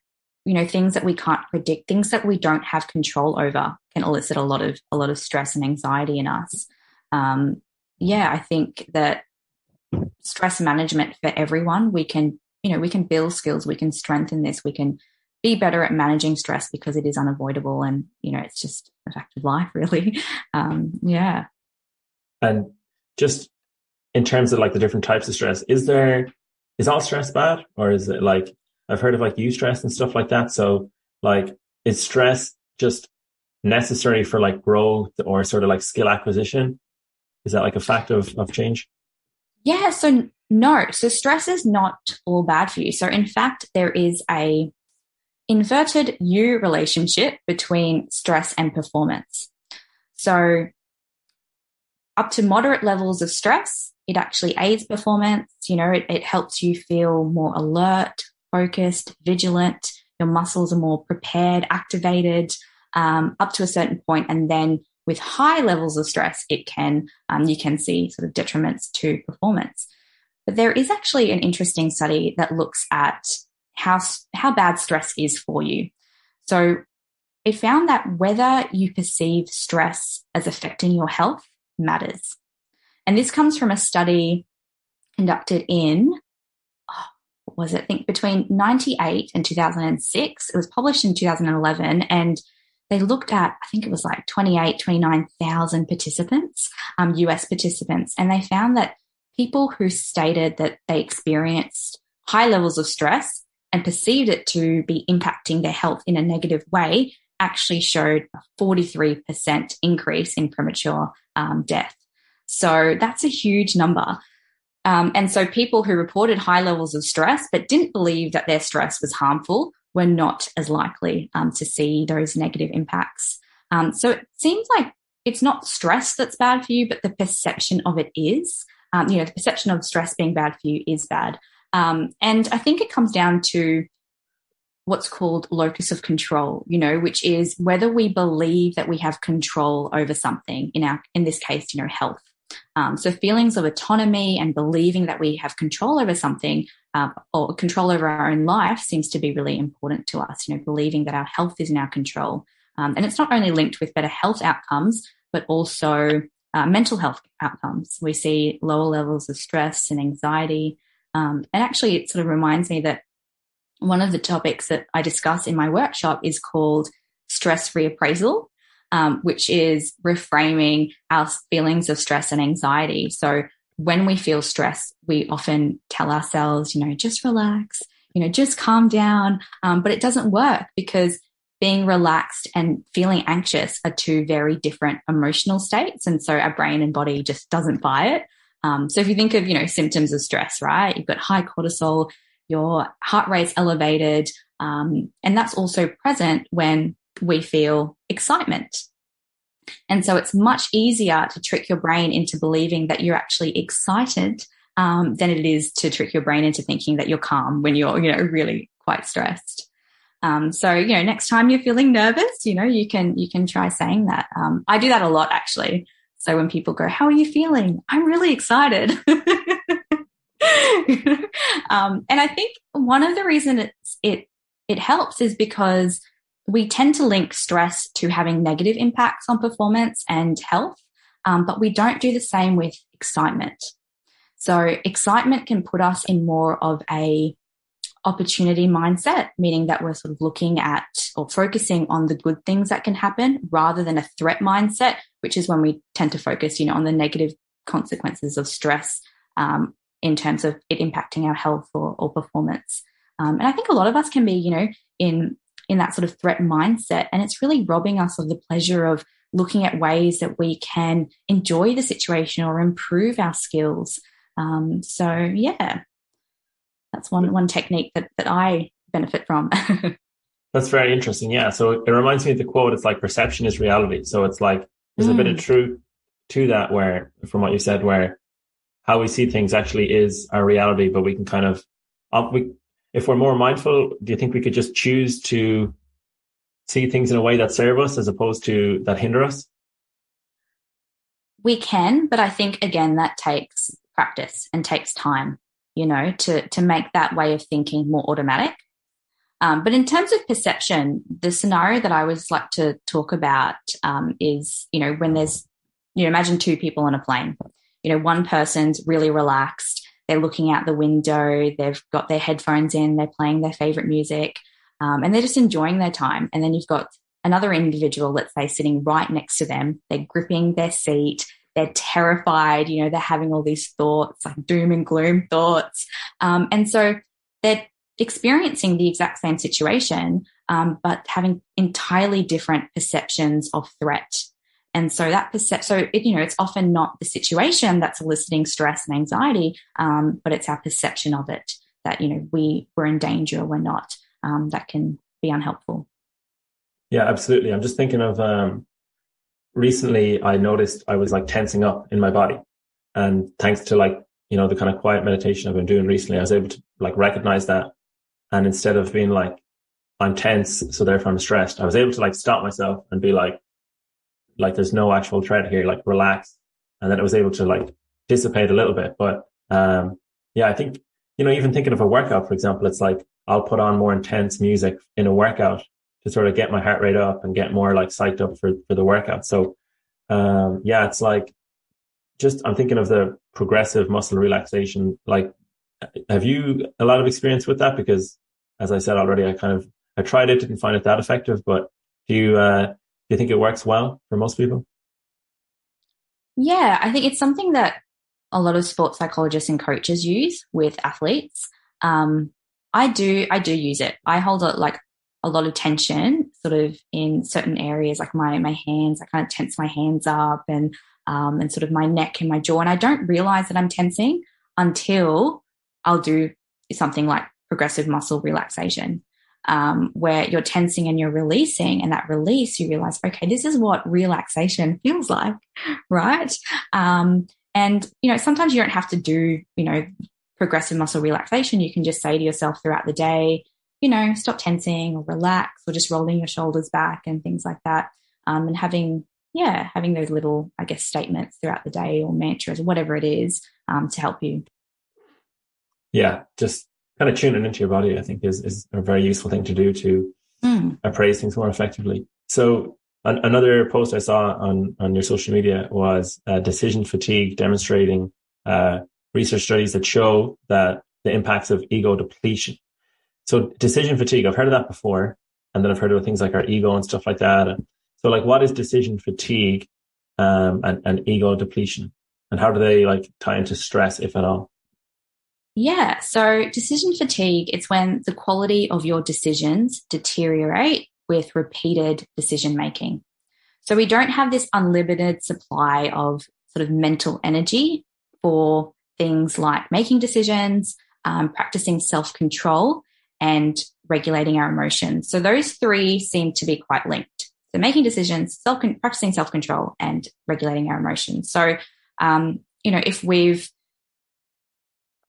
you know, things that we can't predict, things that we don't have control over can elicit a lot of a lot of stress and anxiety in us. Um, yeah, I think that stress management for everyone, we can you know, we can build skills, we can strengthen this, we can be better at managing stress because it is unavoidable and, you know, it's just a fact of life, really. Um, yeah. And just in terms of like the different types of stress, is there, is all stress bad or is it like, I've heard of like eustress and stuff like that. So like, is stress just necessary for like growth or sort of like skill acquisition? Is that like a fact of, of change? Yeah. So no. So stress is not all bad for you. So in fact, there is a inverted U relationship between stress and performance. So up to moderate levels of stress, it actually aids performance. You know, it, it helps you feel more alert, focused, vigilant. Your muscles are more prepared, activated um, up to a certain point, and then with high levels of stress, it can um, you can see sort of detriments to performance. But there is actually an interesting study that looks at how how bad stress is for you. So it found that whether you perceive stress as affecting your health matters. And this comes from a study conducted in, oh, was it? I think between 98 and 2006. It was published in 2011 and they looked at, I think it was like 28, 29,000 participants, um, US participants, and they found that people who stated that they experienced high levels of stress and perceived it to be impacting their health in a negative way actually showed a 43% increase in premature um, death. So that's a huge number. Um, and so people who reported high levels of stress but didn't believe that their stress was harmful were not as likely um, to see those negative impacts. Um, so it seems like it's not stress that's bad for you, but the perception of it is. Um, you know, the perception of stress being bad for you is bad. Um, and I think it comes down to what's called locus of control, you know, which is whether we believe that we have control over something in our, in this case, you know, health. Um, so feelings of autonomy and believing that we have control over something uh, or control over our own life seems to be really important to us. You know, believing that our health is in our control, um, and it's not only linked with better health outcomes, but also uh, mental health outcomes. We see lower levels of stress and anxiety, um, and actually, it sort of reminds me that one of the topics that I discuss in my workshop is called stress reappraisal um, which is reframing our feelings of stress and anxiety. So when we feel stress, we often tell ourselves, you know, just relax, you know, just calm down. Um, but it doesn't work because being relaxed and feeling anxious are two very different emotional states. And so our brain and body just doesn't buy it. Um, so if you think of, you know, symptoms of stress, right? You've got high cortisol, your heart rate's elevated. Um, and that's also present when we feel excitement. And so it's much easier to trick your brain into believing that you're actually excited um, than it is to trick your brain into thinking that you're calm when you're, you know, really quite stressed. Um, so, you know, next time you're feeling nervous, you know, you can, you can try saying that. Um, I do that a lot actually. So when people go, how are you feeling? I'm really excited. um, and I think one of the reasons it, it helps is because we tend to link stress to having negative impacts on performance and health, um, but we don't do the same with excitement. So excitement can put us in more of a opportunity mindset, meaning that we're sort of looking at or focusing on the good things that can happen rather than a threat mindset, which is when we tend to focus, you know, on the negative consequences of stress um, in terms of it impacting our health or, or performance. Um, and I think a lot of us can be, you know, in in that sort of threat mindset. And it's really robbing us of the pleasure of looking at ways that we can enjoy the situation or improve our skills. Um, so yeah, that's one one technique that that I benefit from. that's very interesting. Yeah. So it reminds me of the quote. It's like perception is reality. So it's like there's mm. a bit of mm. truth to that, where from what you said, where how we see things actually is our reality, but we can kind of um, we if we're more mindful, do you think we could just choose to see things in a way that serve us as opposed to that hinder us? We can, but I think again that takes practice and takes time, you know, to to make that way of thinking more automatic. Um, but in terms of perception, the scenario that I always like to talk about um, is, you know, when there's, you know, imagine two people on a plane. You know, one person's really relaxed they're looking out the window, they've got their headphones in, they're playing their favorite music, um, and they're just enjoying their time. And then you've got another individual, let's say, sitting right next to them, they're gripping their seat, they're terrified, you know, they're having all these thoughts, like doom and gloom thoughts. Um, and so they're experiencing the exact same situation, um, but having entirely different perceptions of threat. And so that percep- so it, you know, it's often not the situation that's eliciting stress and anxiety, um, but it's our perception of it that, you know, we, we're in danger we're not, um, that can be unhelpful. Yeah, absolutely. I'm just thinking of, um, recently I noticed I was like tensing up in my body and thanks to like, you know, the kind of quiet meditation I've been doing recently, I was able to like recognize that. And instead of being like, I'm tense, so therefore I'm stressed. I was able to like stop myself and be like, like there's no actual threat here, like relax. And then it was able to like dissipate a little bit. But, um, yeah, I think, you know, even thinking of a workout, for example, it's like I'll put on more intense music in a workout to sort of get my heart rate up and get more like psyched up for, for the workout. So, um, yeah, it's like just, I'm thinking of the progressive muscle relaxation. Like, have you a lot of experience with that? Because as I said already, I kind of I tried it, didn't find it that effective, but do you, uh, you think it works well for most people? Yeah, I think it's something that a lot of sports psychologists and coaches use with athletes. Um, I do, I do use it. I hold a, like a lot of tension sort of in certain areas, like my, my hands, I kind of tense my hands up and, um, and sort of my neck and my jaw. And I don't realize that I'm tensing until I'll do something like progressive muscle relaxation um, where you're tensing and you're releasing, and that release, you realize, okay, this is what relaxation feels like, right? Um, and you know, sometimes you don't have to do, you know, progressive muscle relaxation. You can just say to yourself throughout the day, you know, stop tensing or relax or just rolling your shoulders back and things like that. Um, and having, yeah, having those little, I guess, statements throughout the day or mantras or whatever it is um, to help you. Yeah, just kind of tuning into your body, I think is, is a very useful thing to do to mm. appraise things more effectively. So an, another post I saw on, on your social media was uh, decision fatigue demonstrating uh, research studies that show that the impacts of ego depletion. So decision fatigue, I've heard of that before. And then I've heard of things like our ego and stuff like that. And so like, what is decision fatigue, um, and, and ego depletion? And how do they like tie into stress, if at all? Yeah. So decision fatigue, it's when the quality of your decisions deteriorate with repeated decision making. So we don't have this unlimited supply of sort of mental energy for things like making decisions, um, practicing self control, and regulating our emotions. So those three seem to be quite linked. So making decisions, self practicing self control, and regulating our emotions. So um, you know, if we've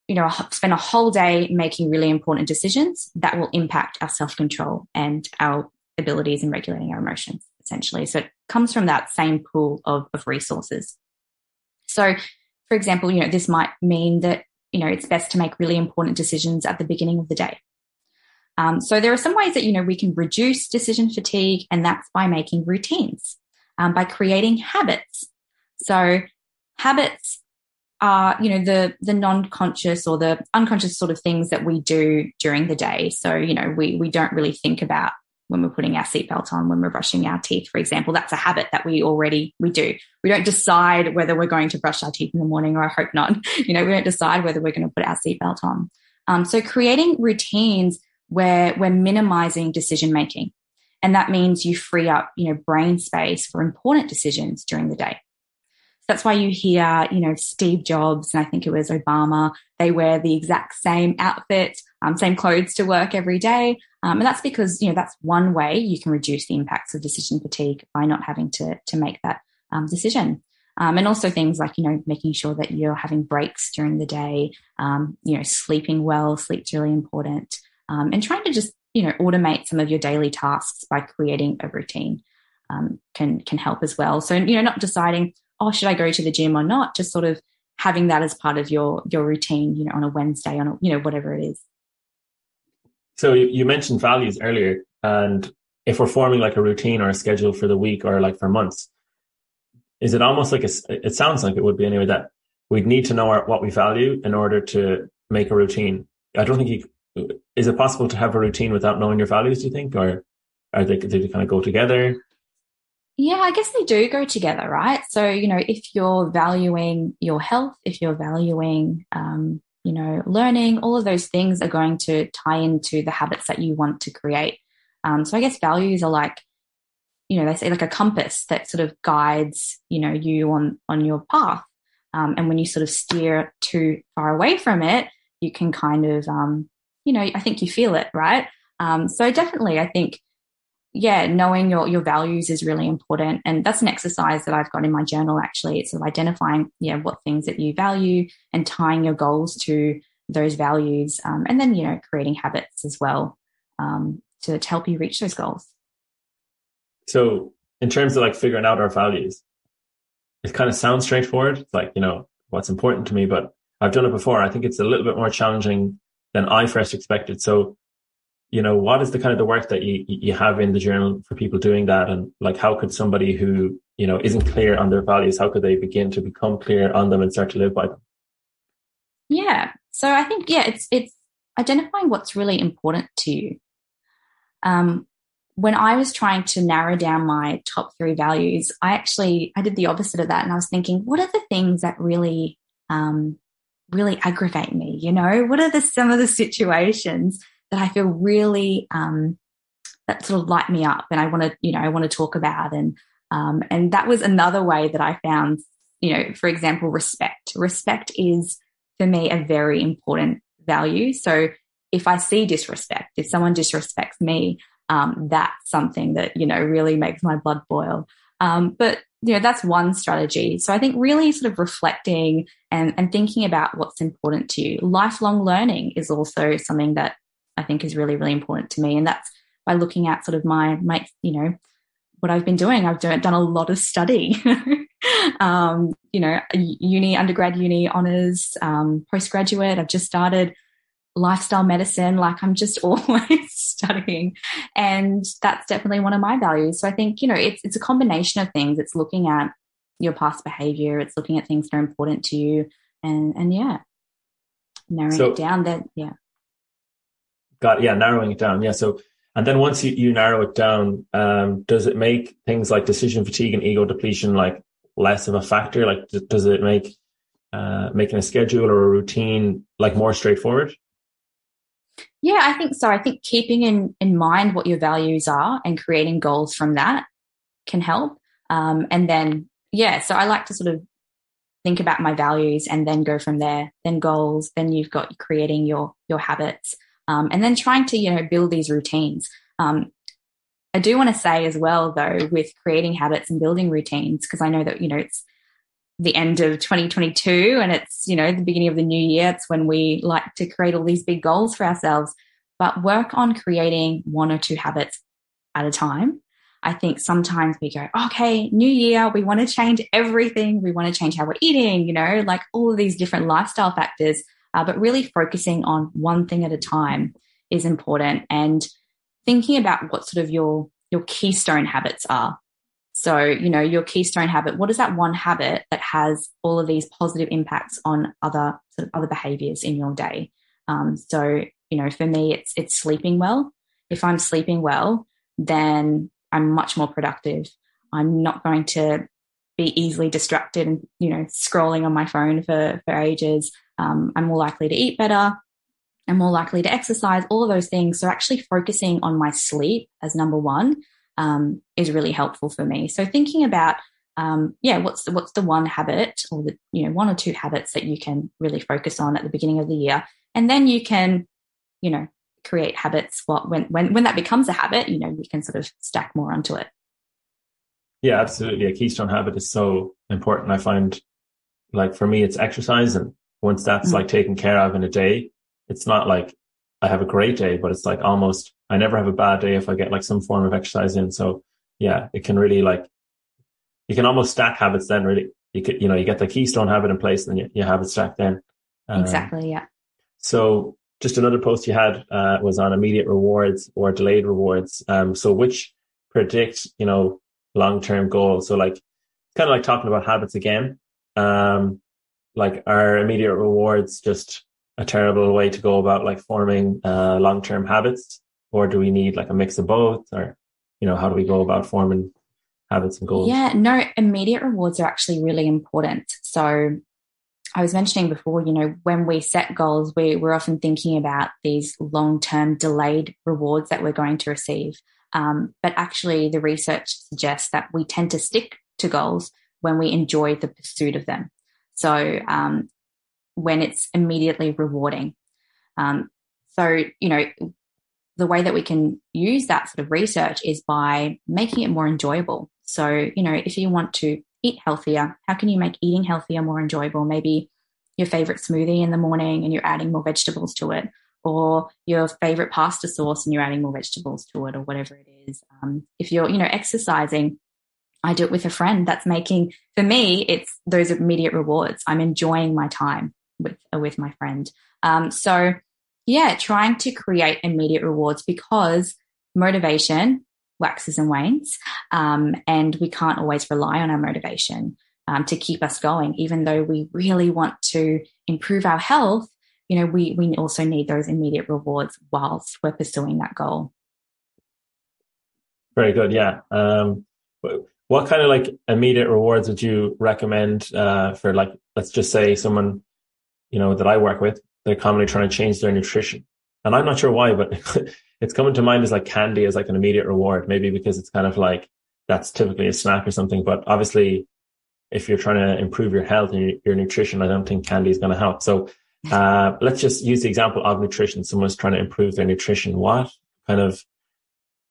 you know, spend a whole day making really important decisions that will impact our self control and our abilities in regulating our emotions, essentially. So it comes from that same pool of, of resources. So, for example, you know, this might mean that, you know, it's best to make really important decisions at the beginning of the day. Um, so there are some ways that, you know, we can reduce decision fatigue, and that's by making routines, um, by creating habits. So habits are you know the the non-conscious or the unconscious sort of things that we do during the day. So you know we we don't really think about when we're putting our seatbelt on when we're brushing our teeth for example. That's a habit that we already we do. We don't decide whether we're going to brush our teeth in the morning or i hope not. You know we don't decide whether we're going to put our seatbelt on. Um, so creating routines where we're minimizing decision making. And that means you free up you know brain space for important decisions during the day that's why you hear, you know, Steve Jobs and I think it was Obama, they wear the exact same outfit, um, same clothes to work every day. Um, and that's because, you know, that's one way you can reduce the impacts of decision fatigue by not having to, to make that um, decision. Um, and also things like, you know, making sure that you're having breaks during the day, um, you know, sleeping well, sleep's really important. Um, and trying to just, you know, automate some of your daily tasks by creating a routine. Um, can can help as well. So you know, not deciding oh, should I go to the gym or not? Just sort of having that as part of your your routine, you know, on a Wednesday, on a, you know, whatever it is. So you mentioned values earlier, and if we're forming like a routine or a schedule for the week or like for months, is it almost like a, it sounds like it would be anyway that we'd need to know our, what we value in order to make a routine. I don't think you, is it possible to have a routine without knowing your values, do you think? Or are they, do they kind of go together? Yeah, I guess they do go together, right? So, you know, if you're valuing your health, if you're valuing, um, you know, learning, all of those things are going to tie into the habits that you want to create. Um, so I guess values are like, you know, they say like a compass that sort of guides, you know, you on, on your path. Um, and when you sort of steer too far away from it, you can kind of, um, you know, I think you feel it, right? Um, so definitely, I think, yeah, knowing your your values is really important, and that's an exercise that I've got in my journal. Actually, it's of identifying, yeah, what things that you value and tying your goals to those values, um, and then you know, creating habits as well um, to, to help you reach those goals. So, in terms of like figuring out our values, it kind of sounds straightforward. Like you know what's important to me, but I've done it before. I think it's a little bit more challenging than I first expected. So you know, what is the kind of the work that you, you have in the journal for people doing that? And like, how could somebody who, you know, isn't clear on their values, how could they begin to become clear on them and start to live by them? Yeah. So I think, yeah, it's, it's identifying what's really important to you. Um, when I was trying to narrow down my top three values, I actually, I did the opposite of that. And I was thinking, what are the things that really, um, really aggravate me? You know, what are the, some of the situations that I feel really um, that sort of light me up and I want to, you know, I want to talk about. And um, and that was another way that I found, you know, for example, respect. Respect is for me a very important value. So if I see disrespect, if someone disrespects me, um, that's something that you know really makes my blood boil. Um, but you know that's one strategy. So I think really sort of reflecting and, and thinking about what's important to you. Lifelong learning is also something that I think is really, really important to me. And that's by looking at sort of my, my, you know, what I've been doing. I've done, done a lot of study, um, you know, uni, undergrad uni honors, um, postgraduate. I've just started lifestyle medicine. Like I'm just always studying. And that's definitely one of my values. So I think, you know, it's, it's a combination of things. It's looking at your past behavior. It's looking at things that are important to you. And, and yeah, narrowing so, it down that, yeah got yeah narrowing it down. Yeah so and then once you, you narrow it down um, does it make things like decision fatigue and ego depletion like less of a factor? Like does it make uh, making a schedule or a routine like more straightforward? Yeah i think so. I think keeping in in mind what your values are and creating goals from that can help. Um, and then yeah so i like to sort of think about my values and then go from there. Then goals then you've got creating your your habits um, and then trying to you know build these routines. Um, I do want to say as well though with creating habits and building routines because I know that you know it's the end of 2022 and it's you know the beginning of the new year it's when we like to create all these big goals for ourselves. But work on creating one or two habits at a time. I think sometimes we go okay new year we want to change everything. We want to change how we're eating you know like all of these different lifestyle factors uh, but really focusing on one thing at a time is important and thinking about what sort of your your keystone habits are. So you know your keystone habit what is that one habit that has all of these positive impacts on other sort of other behaviors in your day? Um, so you know for me it's it's sleeping well. If i'm sleeping well then i'm much more productive. I'm not going to be easily distracted and you know scrolling on my phone for for ages um, I'm more likely to eat better. I'm more likely to exercise, all of those things. So actually focusing on my sleep as number one um, is really helpful for me. So thinking about, um, yeah, what's the, what's the one habit or the, you know, one or two habits that you can really focus on at the beginning of the year. And then you can, you know, create habits. What, when, when, when that becomes a habit, you know, you can sort of stack more onto it. Yeah, absolutely. A keystone habit is so important. I find like for me, it's exercise and once that's mm-hmm. like taken care of in a day, it's not like I have a great day, but it's like almost I never have a bad day if I get like some form of exercise in. So yeah, it can really like you can almost stack habits then really. You could, you know, you get the keystone habit in place and then you, you have it stacked then. Um, exactly. Yeah. So just another post you had uh, was on immediate rewards or delayed rewards. Um, so which predict, you know, long-term goals. So like kind of like talking about habits again. Um, like are immediate rewards just a terrible way to go about like forming uh, long-term habits? Or do we need like a mix of both? Or you know how do we go about forming habits and goals? Yeah no immediate rewards are actually really important. So i was mentioning before you know when we set goals we, we're often thinking about these long-term delayed rewards that we're going to receive. Um, but actually, the research suggests that we tend to stick to goals when we enjoy the pursuit of them. So um, when it's immediately rewarding. Um, so, you know, the way that we can use that sort of research is by making it more enjoyable. So, you know, if you want to eat healthier, how can you make eating healthier more enjoyable? Maybe your favorite smoothie in the morning and you're adding more vegetables to it, or your favorite pasta sauce and you're adding more vegetables to it, or whatever it is. Um, if you're, you know, exercising, I do it with a friend that's making, for me, it's those immediate rewards. I'm enjoying my time with, with my friend. Um, so, yeah, trying to create immediate rewards because motivation waxes and wanes. Um, and we can't always rely on our motivation um, to keep us going, even though we really want to improve our health. You know, we, we also need those immediate rewards whilst we're pursuing that goal. Very good. Yeah. Um, what kind of like immediate rewards would you recommend uh, for like, let's just say someone, you know, that I work with, they're commonly trying to change their nutrition. And I'm not sure why, but it's coming to mind as like candy as like an immediate reward, maybe because it's kind of like that's typically a snack or something. But obviously, if you're trying to improve your health and your, nutrition, I don't think candy is going to help. So uh, let's just use the example of nutrition. Someone's trying to improve their nutrition. What kind of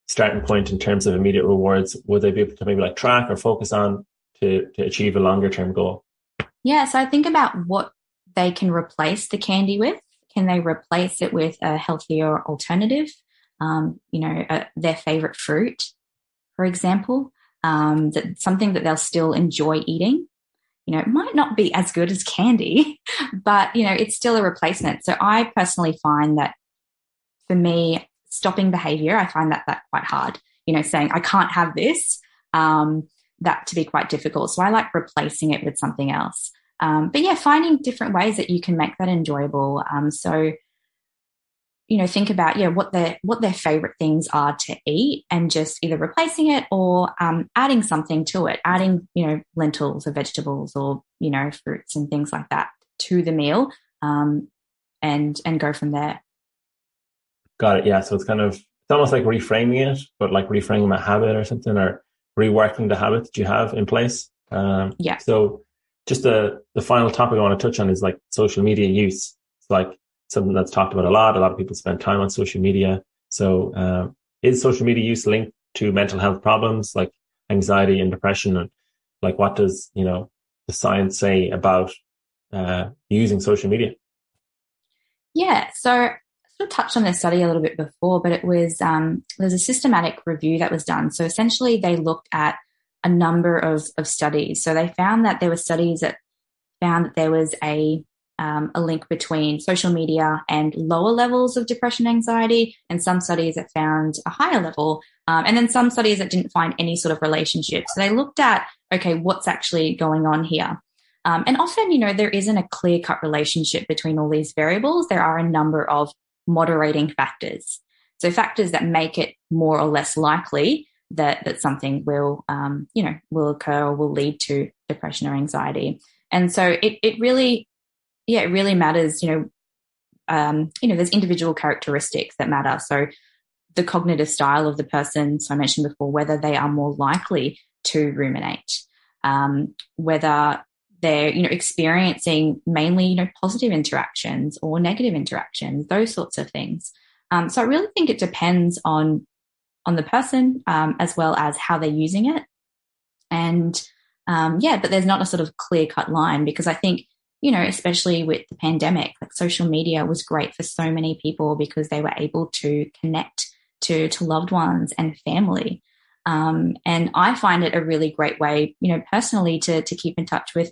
starting point in terms of immediate rewards would they be able to maybe like track or focus on to, to achieve a longer term goal? Yeah, so I think about what they can replace the candy with. Can they replace it with a healthier alternative? Um, you know, uh, their favorite fruit, for example, um, that something that they'll still enjoy eating. You know, it might not be as good as candy, but you know, it's still a replacement. So I personally find that for me, stopping behavior, I find that that quite hard. You know, saying I can't have this, um, that to be quite difficult. So I like replacing it with something else. Um, but yeah, finding different ways that you can make that enjoyable. Um, so you know, think about yeah what their what their favorite things are to eat, and just either replacing it or um, adding something to it, adding you know lentils or vegetables or you know fruits and things like that to the meal, um, and and go from there. Got it. Yeah. So it's kind of it's almost like reframing it, but like reframing a habit or something, or reworking the habit that you have in place. Um, yeah. So just the the final topic I want to touch on is like social media use. It's like something that's talked about a lot. A lot of people spend time on social media. So uh, is social media use linked to mental health problems like anxiety and depression? And like what does you know the science say about uh, using social media? Yeah. So sort of touched on this study a little bit before, but it was um, there's a systematic review that was done. So essentially, they looked at a number of, of studies. So they found that there were studies that found that there was a um, a link between social media and lower levels of depression anxiety, and some studies that found a higher level, um, and then some studies that didn't find any sort of relationship. So they looked at okay, what's actually going on here. Um, and often, you know, there isn't a clear cut relationship between all these variables. There are a number of moderating factors. So factors that make it more or less likely that, that something will, um, you know, will occur or will lead to depression or anxiety. And so it, it really, yeah, it really matters, you know, um, you know, there's individual characteristics that matter. So the cognitive style of the person, so I mentioned before, whether they are more likely to ruminate, um, whether they're you know experiencing mainly you know positive interactions or negative interactions those sorts of things. Um, so i really think it depends on on the person um, as well as how they're using it. And um, yeah but there's not a sort of clear cut line because i think you know especially with the pandemic like social media was great for so many people because they were able to connect to to loved ones and family. Um, and I find it a really great way, you know, personally to to keep in touch with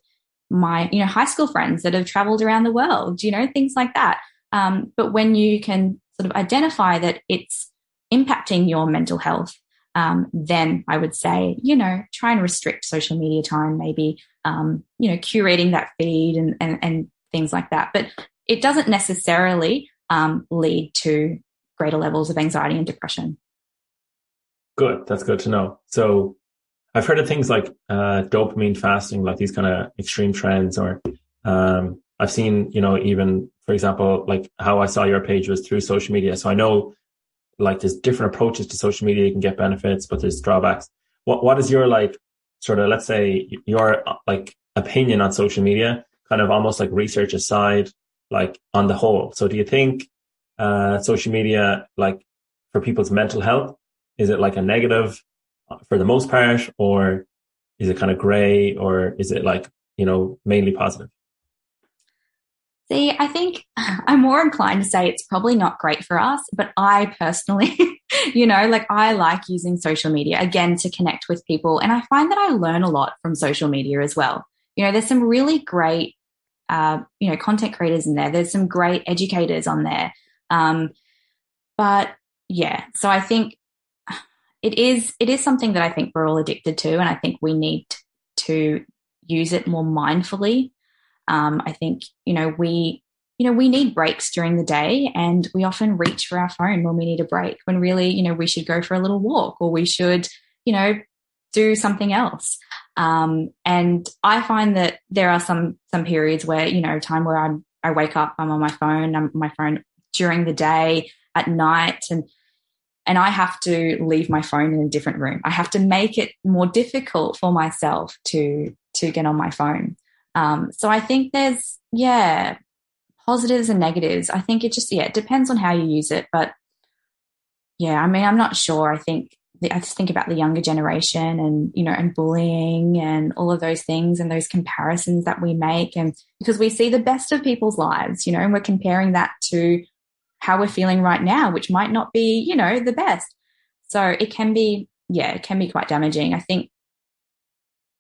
my you know high school friends that have traveled around the world you know things like that. Um, but when you can sort of identify that it's impacting your mental health um, then i would say you know try and restrict social media time maybe um, you know curating that feed and, and, and things like that. But it doesn't necessarily um, lead to greater levels of anxiety and depression. Good. That's good to know. So I've heard of things like uh, dopamine fasting, like these kind of extreme trends, or um, I've seen, you know, even for example, like how I saw your page was through social media. So I know like there's different approaches to social media. You can get benefits, but there's drawbacks. What what is your like sort of let's say your like opinion on social media, kind of almost like research aside, like on the whole. So do you think uh, social media like for people's mental health is it like a negative for the most part, or is it kind of gray, or is it like you know mainly positive? See, I think I'm more inclined to say it's probably not great for us, but I personally, you know, like I like using social media again to connect with people. And I find that I learn a lot from social media as well. You know, there's some really great, uh, you know, content creators in there. There's some great educators on there. Um, but yeah, so I think it is, it is something that I think we're all addicted to. And I think we need to use it more mindfully um, I think, you know, we, you know, we need breaks during the day and we often reach for our phone when we need a break when really, you know, we should go for a little walk or we should, you know, do something else. Um, and I find that there are some, some periods where, you know, time where I'm, I wake up, I'm on my phone, I'm on my phone during the day, at night, and and I have to leave my phone in a different room. I have to make it more difficult for myself to to get on my phone. Um, so I think there's, yeah, positives and negatives. I think it just, yeah, it depends on how you use it. But yeah, I mean, I'm not sure. I think, I just think about the younger generation and, you know, and bullying and all of those things and those comparisons that we make. And because we see the best of people's lives, you know, and we're comparing that to how we're feeling right now, which might not be, you know, the best. So it can be, yeah, it can be quite damaging. I think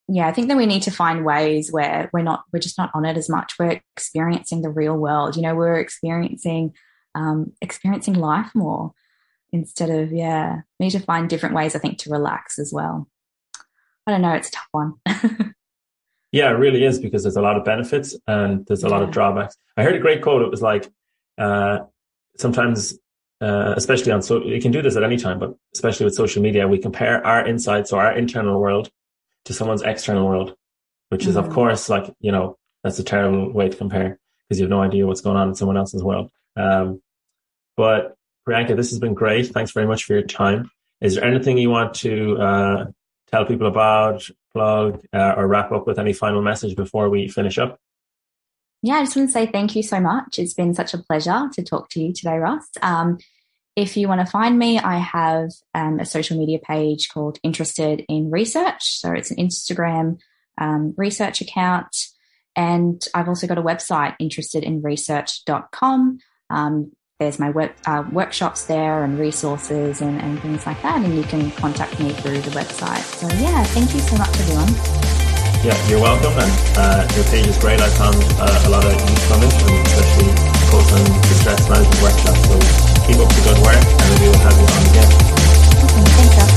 yeah, I think that we need to find ways where we're not, we're just not on it as much. We're experiencing the real world. You know, we're experiencing, um, experiencing life more instead of, yeah, we need to find different ways, I think, to relax as well. I don't know. It's a tough one. yeah, it really is because there's a lot of benefits and there's a yeah. lot of drawbacks. I heard a great quote. It was like, uh, sometimes uh, especially on so you can do this at any time, but especially with social media, we compare our insights or our internal world to someone's external world, which is, mm-hmm. of course, like, you know, that's a terrible way to compare because you have no idea what's going on in someone else's world. Um, but Priyanka, this has been great. Thanks very much for your time. Is there anything you want to uh, tell people about, plug, uh, or wrap up with any final message before we finish up? Yeah, I just want to say thank you so much. It's been such a pleasure to talk to you today, Ross. Um, if you want to find me, I have um, a social media page called Interested in Research. So it's an Instagram um, research account. And I've also got a website, interestedinresearch.com. Um, there's my uh, workshops there and resources and, and, things like that. And you can contact me through the website. So, yeah, thank you so much, everyone. Yeah, you're welcome. And uh, your page is great. I found uh, a lot of use from it, and especially post on the stress management workshop. So keep up the good work and we will have you on again. Okay.